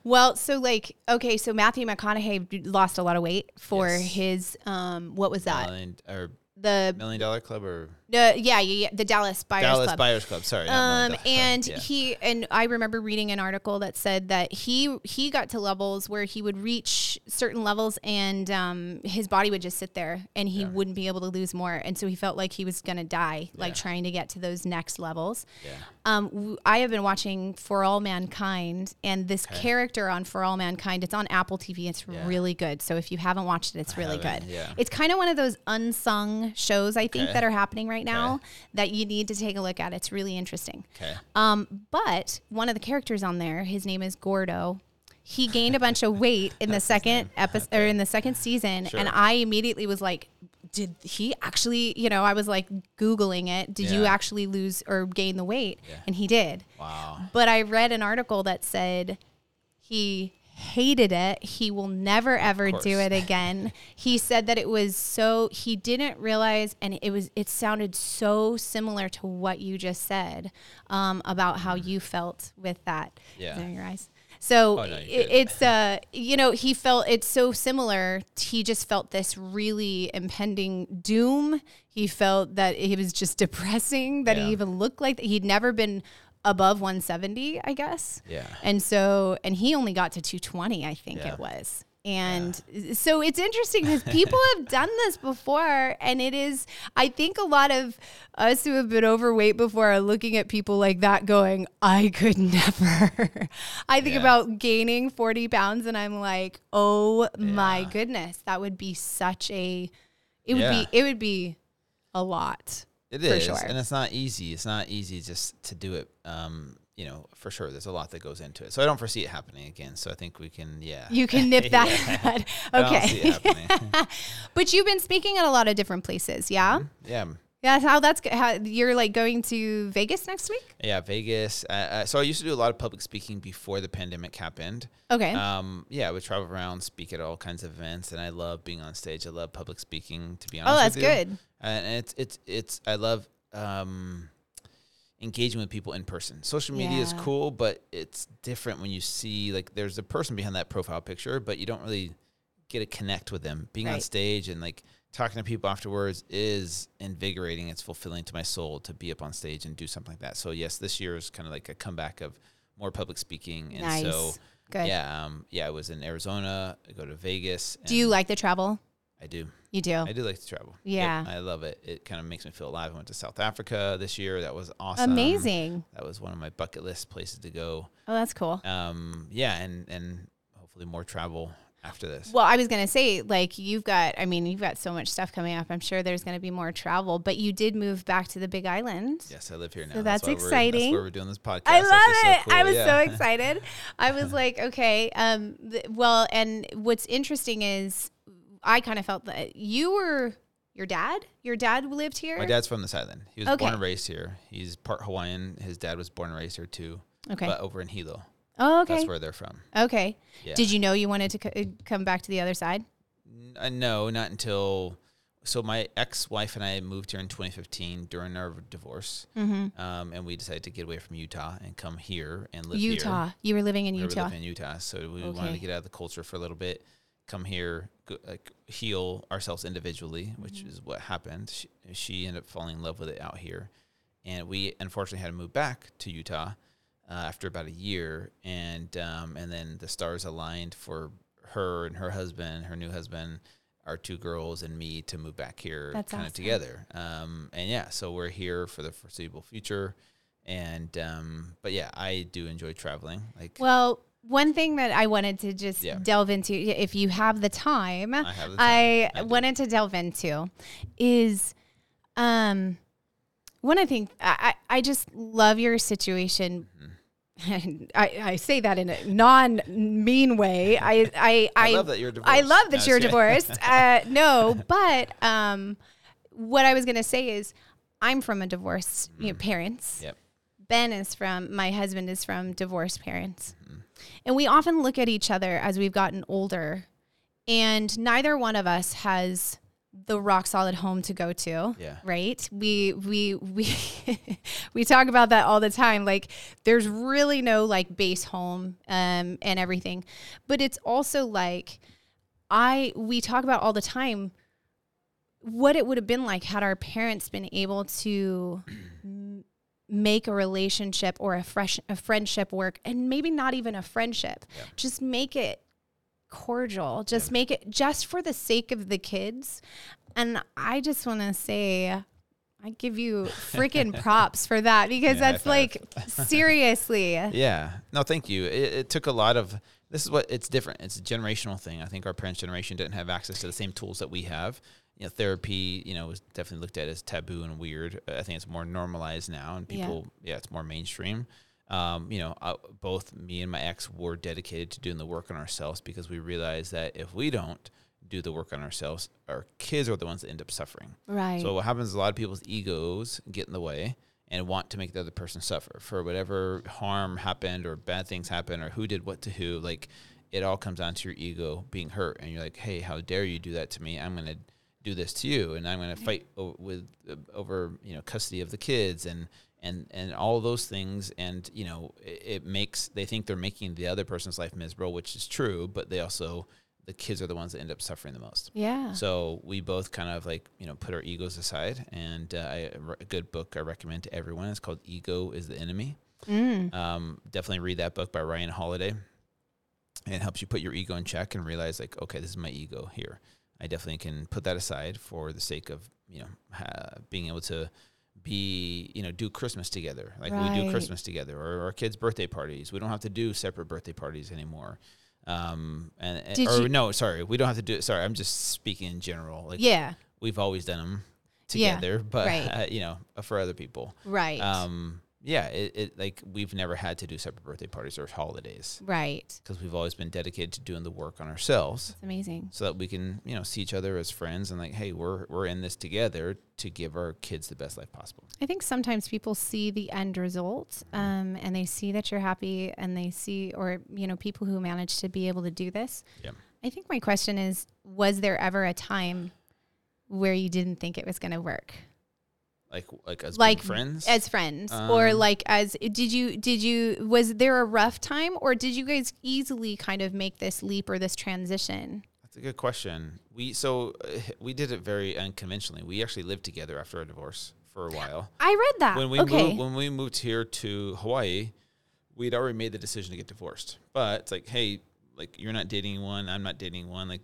well so like okay so matthew mcconaughey lost a lot of weight for Yes. his um what was that million or the million dollar club or uh, yeah, yeah yeah the dallas buyers Club. Dallas club Buyers Club. Sorry, um, and Yeah. he and I remember reading an article that said that he he got to levels where he would reach certain levels and um, his body would just sit there and he wouldn't be able to lose more, and so he felt like he was gonna die, like Yeah. trying to get to those next levels. yeah. Um, w- I have been watching For All Mankind, and this character on For All Mankind, it's on Apple TV. It's Yeah. really good. So if you haven't watched it, it's really good. yeah. It's kind of one of those unsung shows I think Okay. that are happening right now that you need to take a look at. It's really interesting. Okay. Um, but one of the characters on there, his name is Gordo. He gained a bunch of weight in the second episode or in the second season, Sure. and I immediately was like, "Did he actually?" You know, I was like googling it. Did you actually lose or gain the weight? Yeah. And he did. Wow. But I read an article that said he hated it. He will never ever do it again. he said that it was so he didn't realize and it was it sounded so similar to what you just said um, about how you felt with that. Yeah. In your eyes. So Oh, no, it, it's uh you know he felt it's so similar. He just felt this really impending doom. He felt that it was just depressing that Yeah. he even looked like that. He'd never been above 170, I guess. Yeah. And so, and he only got to 220, I think Yeah. it was. And so it's interesting because people have done this before. And it is, I think a lot of us who have been overweight before are looking at people like that going, I could never. I think Yeah. about gaining 40 pounds and I'm like, oh my goodness, that would be such a, it would be, it would be a lot. It is, sure. and it's not easy. It's not easy just to do it. Um, you know, for sure. There's a lot that goes into it. So I don't foresee it happening again. So I think we can, yeah. You can nip that. in the. I don't see it Okay. But you've been speaking at a lot of different places, yeah? yeah, Yeah, how that's how you're like going to Vegas next week? yeah. Vegas. Uh, uh, so I used to do a lot of public speaking before the pandemic happened. Okay. Um, yeah, I would travel around, speak at all kinds of events, and I love being on stage. I love public speaking. To be honest, oh, that's good. And it's it's it's I love um, engaging with people in person. Social media is cool, but it's different when you see like there's a person behind that profile picture, but you don't really get to connect with them. Being on stage and like talking to people afterwards is invigorating. It's fulfilling to my soul to be up on stage and do something like that. So yes, this year is kind of like a comeback of more public speaking, and nice. so good. yeah, um, yeah, I was in Arizona. I go to Vegas. Do you like the travel? I do. You do. I do like to travel. Yep, Yeah. I love it. It kind of makes me feel alive. I went to South Africa this year. That was awesome. Amazing. That was one of my bucket list places to go. Oh, that's cool. Um, yeah, and and hopefully more travel after this. Well, I was gonna say, like, you've got. I mean, you've got so much stuff coming up. I'm sure there's gonna be more travel. But you did move back to the Big Island. yes, I live here now. So that's we're- exciting. that's why we're doing this podcast. I love it. so I was Yeah. so excited. I was like, okay. Um, th- well, and what's interesting is I kind of felt that you were your dad. Your dad lived here. My dad's from this island. He was Okay. born and raised here. He's part Hawaiian. His dad was born and raised here too, Okay. but over in Hilo. oh, okay. That's where they're from. okay. Yeah. Did you know you wanted to c- come back to the other side? N- uh, no, not until. So my ex-wife and I moved here in 2015 during our divorce, Mm-hmm. um, and we decided to get away from Utah and come here and live here. Utah. You were living in We were Utah. living in Utah, so we wanted to get out of the culture for a little bit, come here, go, like heal ourselves individually, which Mm-hmm. is what happened. She, she ended up falling in love with it out here, and we unfortunately had to move back to Utah uh, after about a year, and um, and then the stars aligned for her and her husband, her new husband. Our two girls and me to move back here, kind of awesome. together. Um, and yeah, so we're here for the foreseeable future. And um, but yeah, I do enjoy traveling. Like Well, one thing that I wanted to just Yeah. delve into, if you have the time, I the time. I do. wanted to delve into is um one I think I, I I just love your situation. Mm-hmm. I, I say that in a non mean way. I I, I love that you're divorced. I love that No, you're divorced. uh, no, but um, what I was gonna say is, I'm from a divorced you know, parents. Mm-hmm. Yep. Ben is from my husband is from divorced parents, Mm-hmm. and we often look at each other as we've gotten older, and neither one of us has the rock solid home to go to. Yeah. Right. We we we we talk about that all the time. Like there's really no like base home um and everything. But it's also like I we talk about all the time what it would have been like had our parents been able to make a relationship or a fresh a friendship work and maybe not even a friendship. Yeah. Just make it cordial. Just make it just for the sake of the kids. And I just want to say I give you freaking props for that because Yeah, that's like seriously. Yeah. No, thank you. It, it took a lot of. This is what it's different. It's a generational thing. I think our parents' generation didn't have access to the same tools that we have. You know, therapy, you know, was definitely looked at as taboo and weird. I think it's more normalized now, and people, yeah, it's more mainstream. Um, you know, uh, both me and my ex were dedicated to doing the work on ourselves because we realized that if we don't do the work on ourselves, our kids are the ones that end up suffering. Right. So what happens is a lot of people's egos get in the way and want to make the other person suffer for whatever harm happened or bad things happen or who did what to who. Like it all comes down to your ego being hurt, and you're like, "Hey, how dare you do that to me? I'm gonna do this to you, and I'm gonna fight o- with uh, over you know custody of the kids and." And, and all those things, and you know, it, it makes they think they're making the other person's life miserable, which is true. But they also, the kids are the ones that end up suffering the most. yeah. So we both kind of like you know put our egos aside, and uh, I, a good book I recommend to everyone. It's called "Ego Is the Enemy." Mm. Um, definitely read that book by Ryan Holiday. It helps you put your ego in check and realize like, okay, this is my ego here. I definitely can put that aside for the sake of you know being able to be you know do Christmas together, like we do Christmas together, or our kids' birthday parties. We don't have to do separate birthday parties anymore. Um, and, and- or you- no, sorry, we don't have to do. It. Sorry, I'm just speaking in general. Like Yeah. we've always done them Yeah, together, but right. uh, you know, for other people. Right. Um, yeah, it, it like we've never had to do separate birthday parties or holidays right. because we've always been dedicated to doing the work on ourselves It's amazing. so that we can you know see each other as friends and like hey we're we're in this together to give our kids the best life possible I think sometimes people see the end result um, and they see that you're happy and they see, or, you know, people who manage to be able to do this. Yeah. I think my question is was there ever a time where you didn't think it was going to work? Like like as Like friends As friends or Um, like as did you did you was there a rough time or did you guys easily kind of make this leap or this transition? that's a good question we so uh, we did it very unconventionally we actually lived together after our divorce for a while I read that. when we okay. moved when we moved here to Hawaii, we'd already made the decision to get divorced. But it's like, hey, like you're not dating one, I'm not dating one. Like,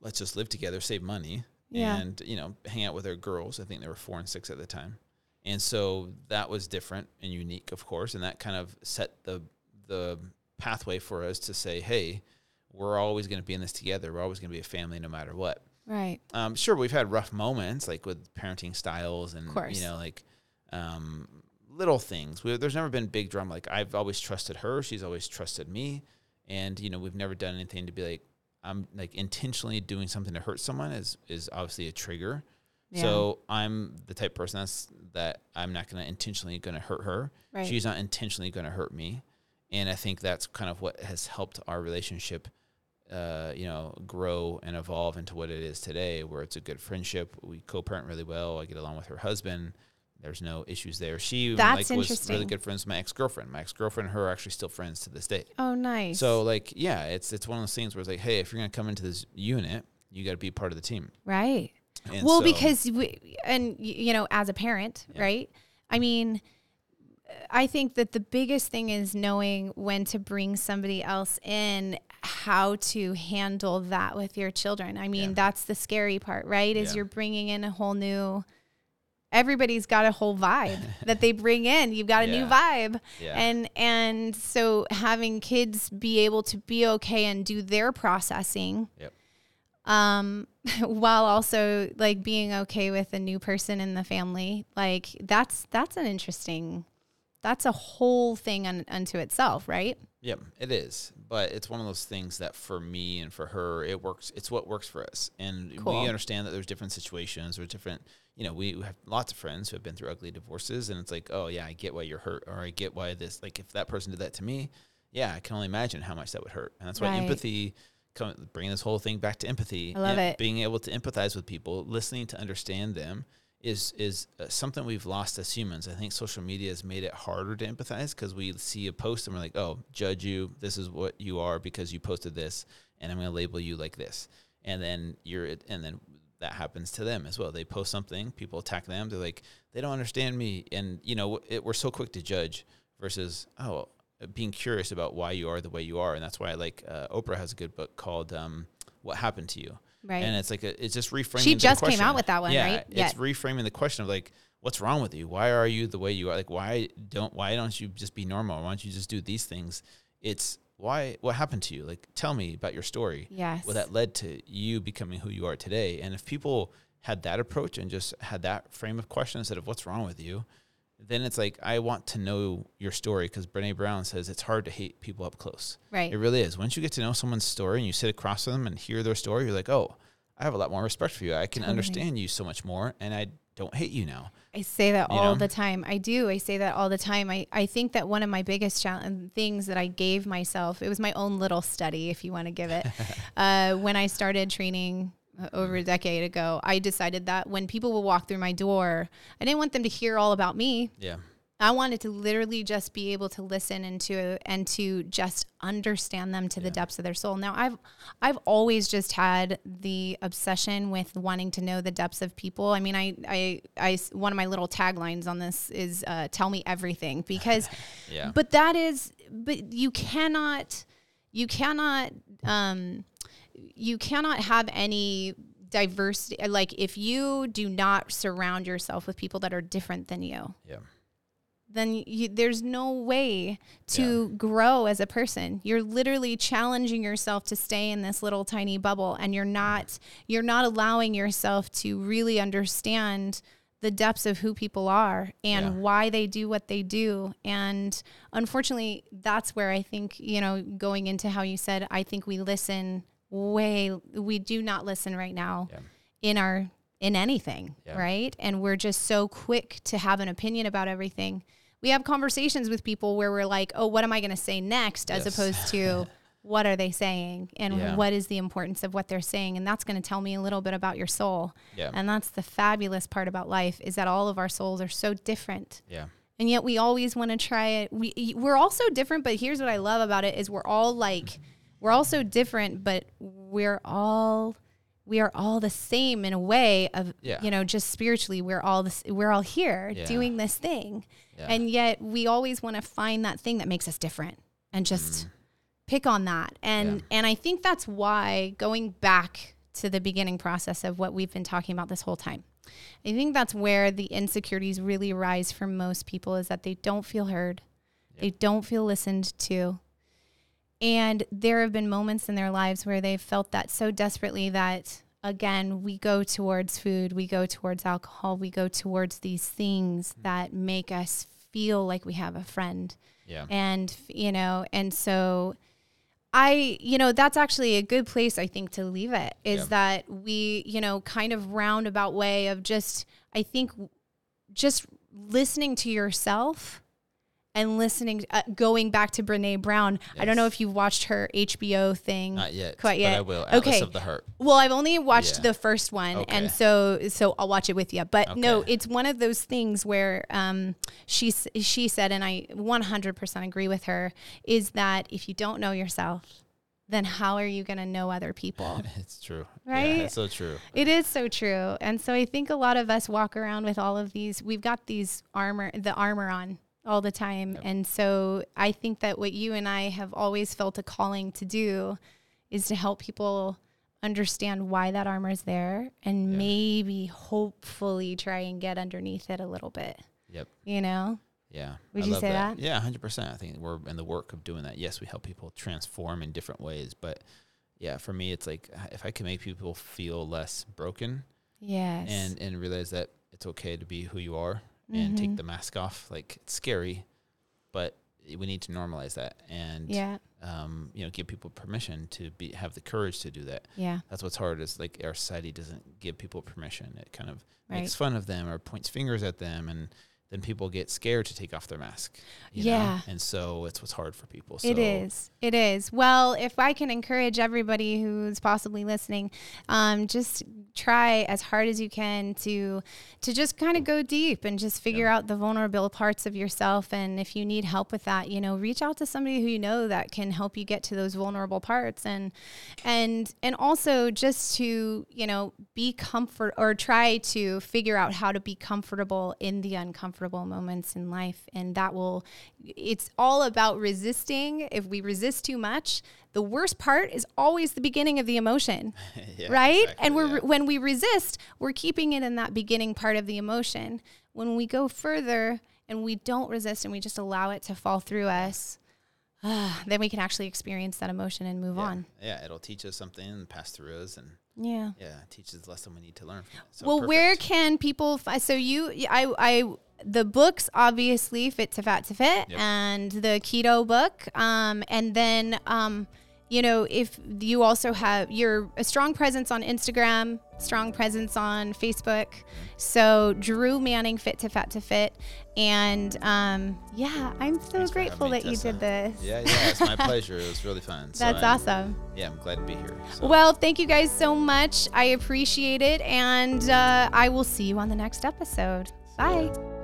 let's just live together, save money, Yeah. and you know, hang out with our girls. I think they were four and six at the time, and so that was different and unique, of course, and that kind of set the the pathway for us to say, hey, we're always going to be in this together. We're always going to be a family no matter what. Right. Um, sure, we've had rough moments like with parenting styles and you know like um, little things. We, there's never been big drama. Like I've always trusted her. She's always trusted me, and you know we've never done anything to be like I'm like intentionally doing something to hurt someone is is obviously a trigger. Yeah. So I'm the type of person that's that I'm not going to intentionally going to hurt her. Right. She's not intentionally going to hurt me, and I think that's kind of what has helped our relationship, uh, you know, grow and evolve into what it is today, where it's a good friendship. We co-parent really well. I get along with her husband. There's no issues there. She That's like was really good friends with my ex girlfriend. My ex girlfriend and her are actually still friends to this day. Oh, nice. So like, yeah, it's it's one of those things where it's like, hey, if you're gonna come into this unit, you got to be part of the team. right. And well, so- because we, and you know, as a parent, Yeah. right? I mean, I think that the biggest thing is knowing when to bring somebody else in, how to handle that with your children. I mean, Yeah. that's the scary part, right? Is Yeah. you're bringing in a whole new. Everybody's got a whole vibe that they bring in. You've got a new vibe, yeah, and and so having kids be able to be okay and do their processing Yep. um while also like being okay with a new person in the family like that's that's an interesting that's a whole thing un, unto itself right Yep, it is. But it's one of those things that for me and for her, it works. It's what works for us. And Cool. we understand that there's different situations or different, you know, we have lots of friends who have been through ugly divorces. And it's like, oh, yeah, I get why you're hurt. Or I get why this, like, if that person did that to me, yeah, I can only imagine how much that would hurt. And that's why Right. empathy, come, bringing this whole thing back to empathy. I love it. Being able to empathize with people, listening to understand them is is uh, something we've lost as humans. I think social media has made it harder to empathize because we see a post and we're like, "Oh, judge you. This is what you are because you posted this, and I'm going to label you like this." And then you're, and then that happens to them as well. They post something, people attack them. They're like, "They don't understand me," and you know, it, we're so quick to judge versus oh, being curious about why you are the way you are, and that's why I like uh, Oprah has a good book called um, "What Happened to You." Right And it's like a, it's just reframing. She just came out with that one, yeah, right? It's reframing the question of like, what's wrong with you? Why are you the way you are? Like, why don't why don't you just be normal? Why don't you just do these things? It's why what happened to you? Like, tell me about your story. yes What that led to you becoming who you are today. And if people had that approach and just had that frame of question instead of what's wrong with you, then it's like I want to know your story because Brene Brown says it's hard to hate people up close. right It really is. Once you get to know someone's story and you sit across from them and hear their story, you're like, oh, I have a lot more respect for you. I can Totally. understand you so much more, and I don't hate you now. I say that You all know? the time. I do. I say that all the time. I, I think that one of my biggest challenge, things that I gave myself, it was my own little study, if you want to give it. uh, when I started training over a decade ago, I decided that when people would walk through my door, I didn't want them to hear all about me. Yeah. I wanted to literally just be able to listen and to and to just understand them to the depths of their soul. Now I've I've always just had the obsession with wanting to know the depths of people. I mean, I I, I one of my little taglines on this is uh, "Tell me everything" because, Yeah. but that is, but you cannot, you cannot, um, you cannot have any diversity. Like if you do not surround yourself with people that are different than you yeah. then you, there's no way to grow as a person. You're literally challenging yourself to stay in this little tiny bubble and you're not you're not allowing yourself to really understand the depths of who people are and Yeah. why they do what they do. And unfortunately, that's where I think, you know, going into how you said I think we listen way we do not listen right now Yeah. in our in anything, Yeah. right? And we're just so quick to have an opinion about everything. We have conversations with people where we're like, "Oh, what am I going to say next?" as Yes. opposed to what are they saying and Yeah. what is the importance of what they're saying and that's going to tell me a little bit about your soul. Yeah. And that's the fabulous part about life is that all of our souls are so different. Yeah. And yet we always want to try it. We we're all so different, but here's what I love about it is we're all like mm-hmm. We're all so different, but we're all we are all the same in a way of Yeah. you know just spiritually we're all this we're all here Yeah. doing this thing Yeah. and yet we always want to find that thing that makes us different and just pick on that and Mm. And i think that's why going back to the beginning process of what we've been talking about this whole time i think that's where the insecurities really rise for most people is that they don't feel heard they don't feel listened to And there have been moments in their lives where they've felt that so desperately that, again, we go towards food, we go towards alcohol, we go towards these things mm-hmm. that make us feel like we have a friend. Yeah. And, you know, and so I, you know, that's actually a good place, I think, to leave it is Yeah. that we, you know, kind of roundabout way of just, I think, just listening to yourself and listening, uh, going back to Brene Brown. I don't know if you've watched her HBO thing. Not yet. Quite But yet. I will. Atlas Okay. of the Heart. Well, I've only watched Yeah. the first one, Okay. and so so I'll watch it with you. But no, it's one of those things where um, she she said, and I 100% agree with her, is that if you don't know yourself, then how are you going to know other people? it's true. Right? Yeah, it's so true. It is so true. And so I think a lot of us walk around with all of these, we've got these armor, the armor on all the time. And so I think that what you and I have always felt a calling to do is to help people understand why that armor is there and maybe hopefully try and get underneath it a little bit, Yep. you know? Yeah. Would I you say that? Yeah, 100%. I think we're in the work of doing that. Yes, we help people transform in different ways, but yeah, for me it's like uh, if I can make people feel less broken Yes. and and realize that it's okay to be who you are and take Mhm. the mask off, like it's scary, but we need to normalize that and yeah. um, you know, give people permission to be have the courage to do that. Yeah. That's what's hard is like our society doesn't give people permission. It kind of Right. makes fun of them or points fingers at them and then people get scared to take off their mask. you know? Yeah. And so it's what's hard for people. So It is. It is. Well, if I can encourage everybody who's possibly listening, um, just try as hard as you can to to just kind of go deep and just figure out the vulnerable parts of yourself. And if you need help with that, you know, reach out to somebody who you know that can help you get to those vulnerable parts. And and and also just to you know be comfort or try to figure out how to be comfortable in the uncomfortable moments in life and that will it's all about resisting if we resist too much the worst part is always the beginning of the emotion Yeah, right exactly, and we're yeah. when we resist we're keeping it in that beginning part of the emotion when we go further and we don't resist and we just allow it to fall through us then we can actually experience that emotion and move yeah. on Yeah, it'll teach us something and pass through us and yeah yeah, it teaches the lesson we need to learn from it. So well, where can people? Fi- so you, I, I, the books obviously fit to fat to fit, Yep. and the keto book, um, and then, um, you know, if you also have you're a strong presence on Instagram, strong presence on Facebook, so Drew Manning Fit to Fat to Fit, and um, yeah, I'm so Thanks grateful that you did this. Yeah, yeah, it's my pleasure. It was really fun. So That's I'm- awesome. Yeah, I'm glad to be here. So. Well, thank you guys so much. I appreciate it, and uh, I will see you on the next episode. Bye.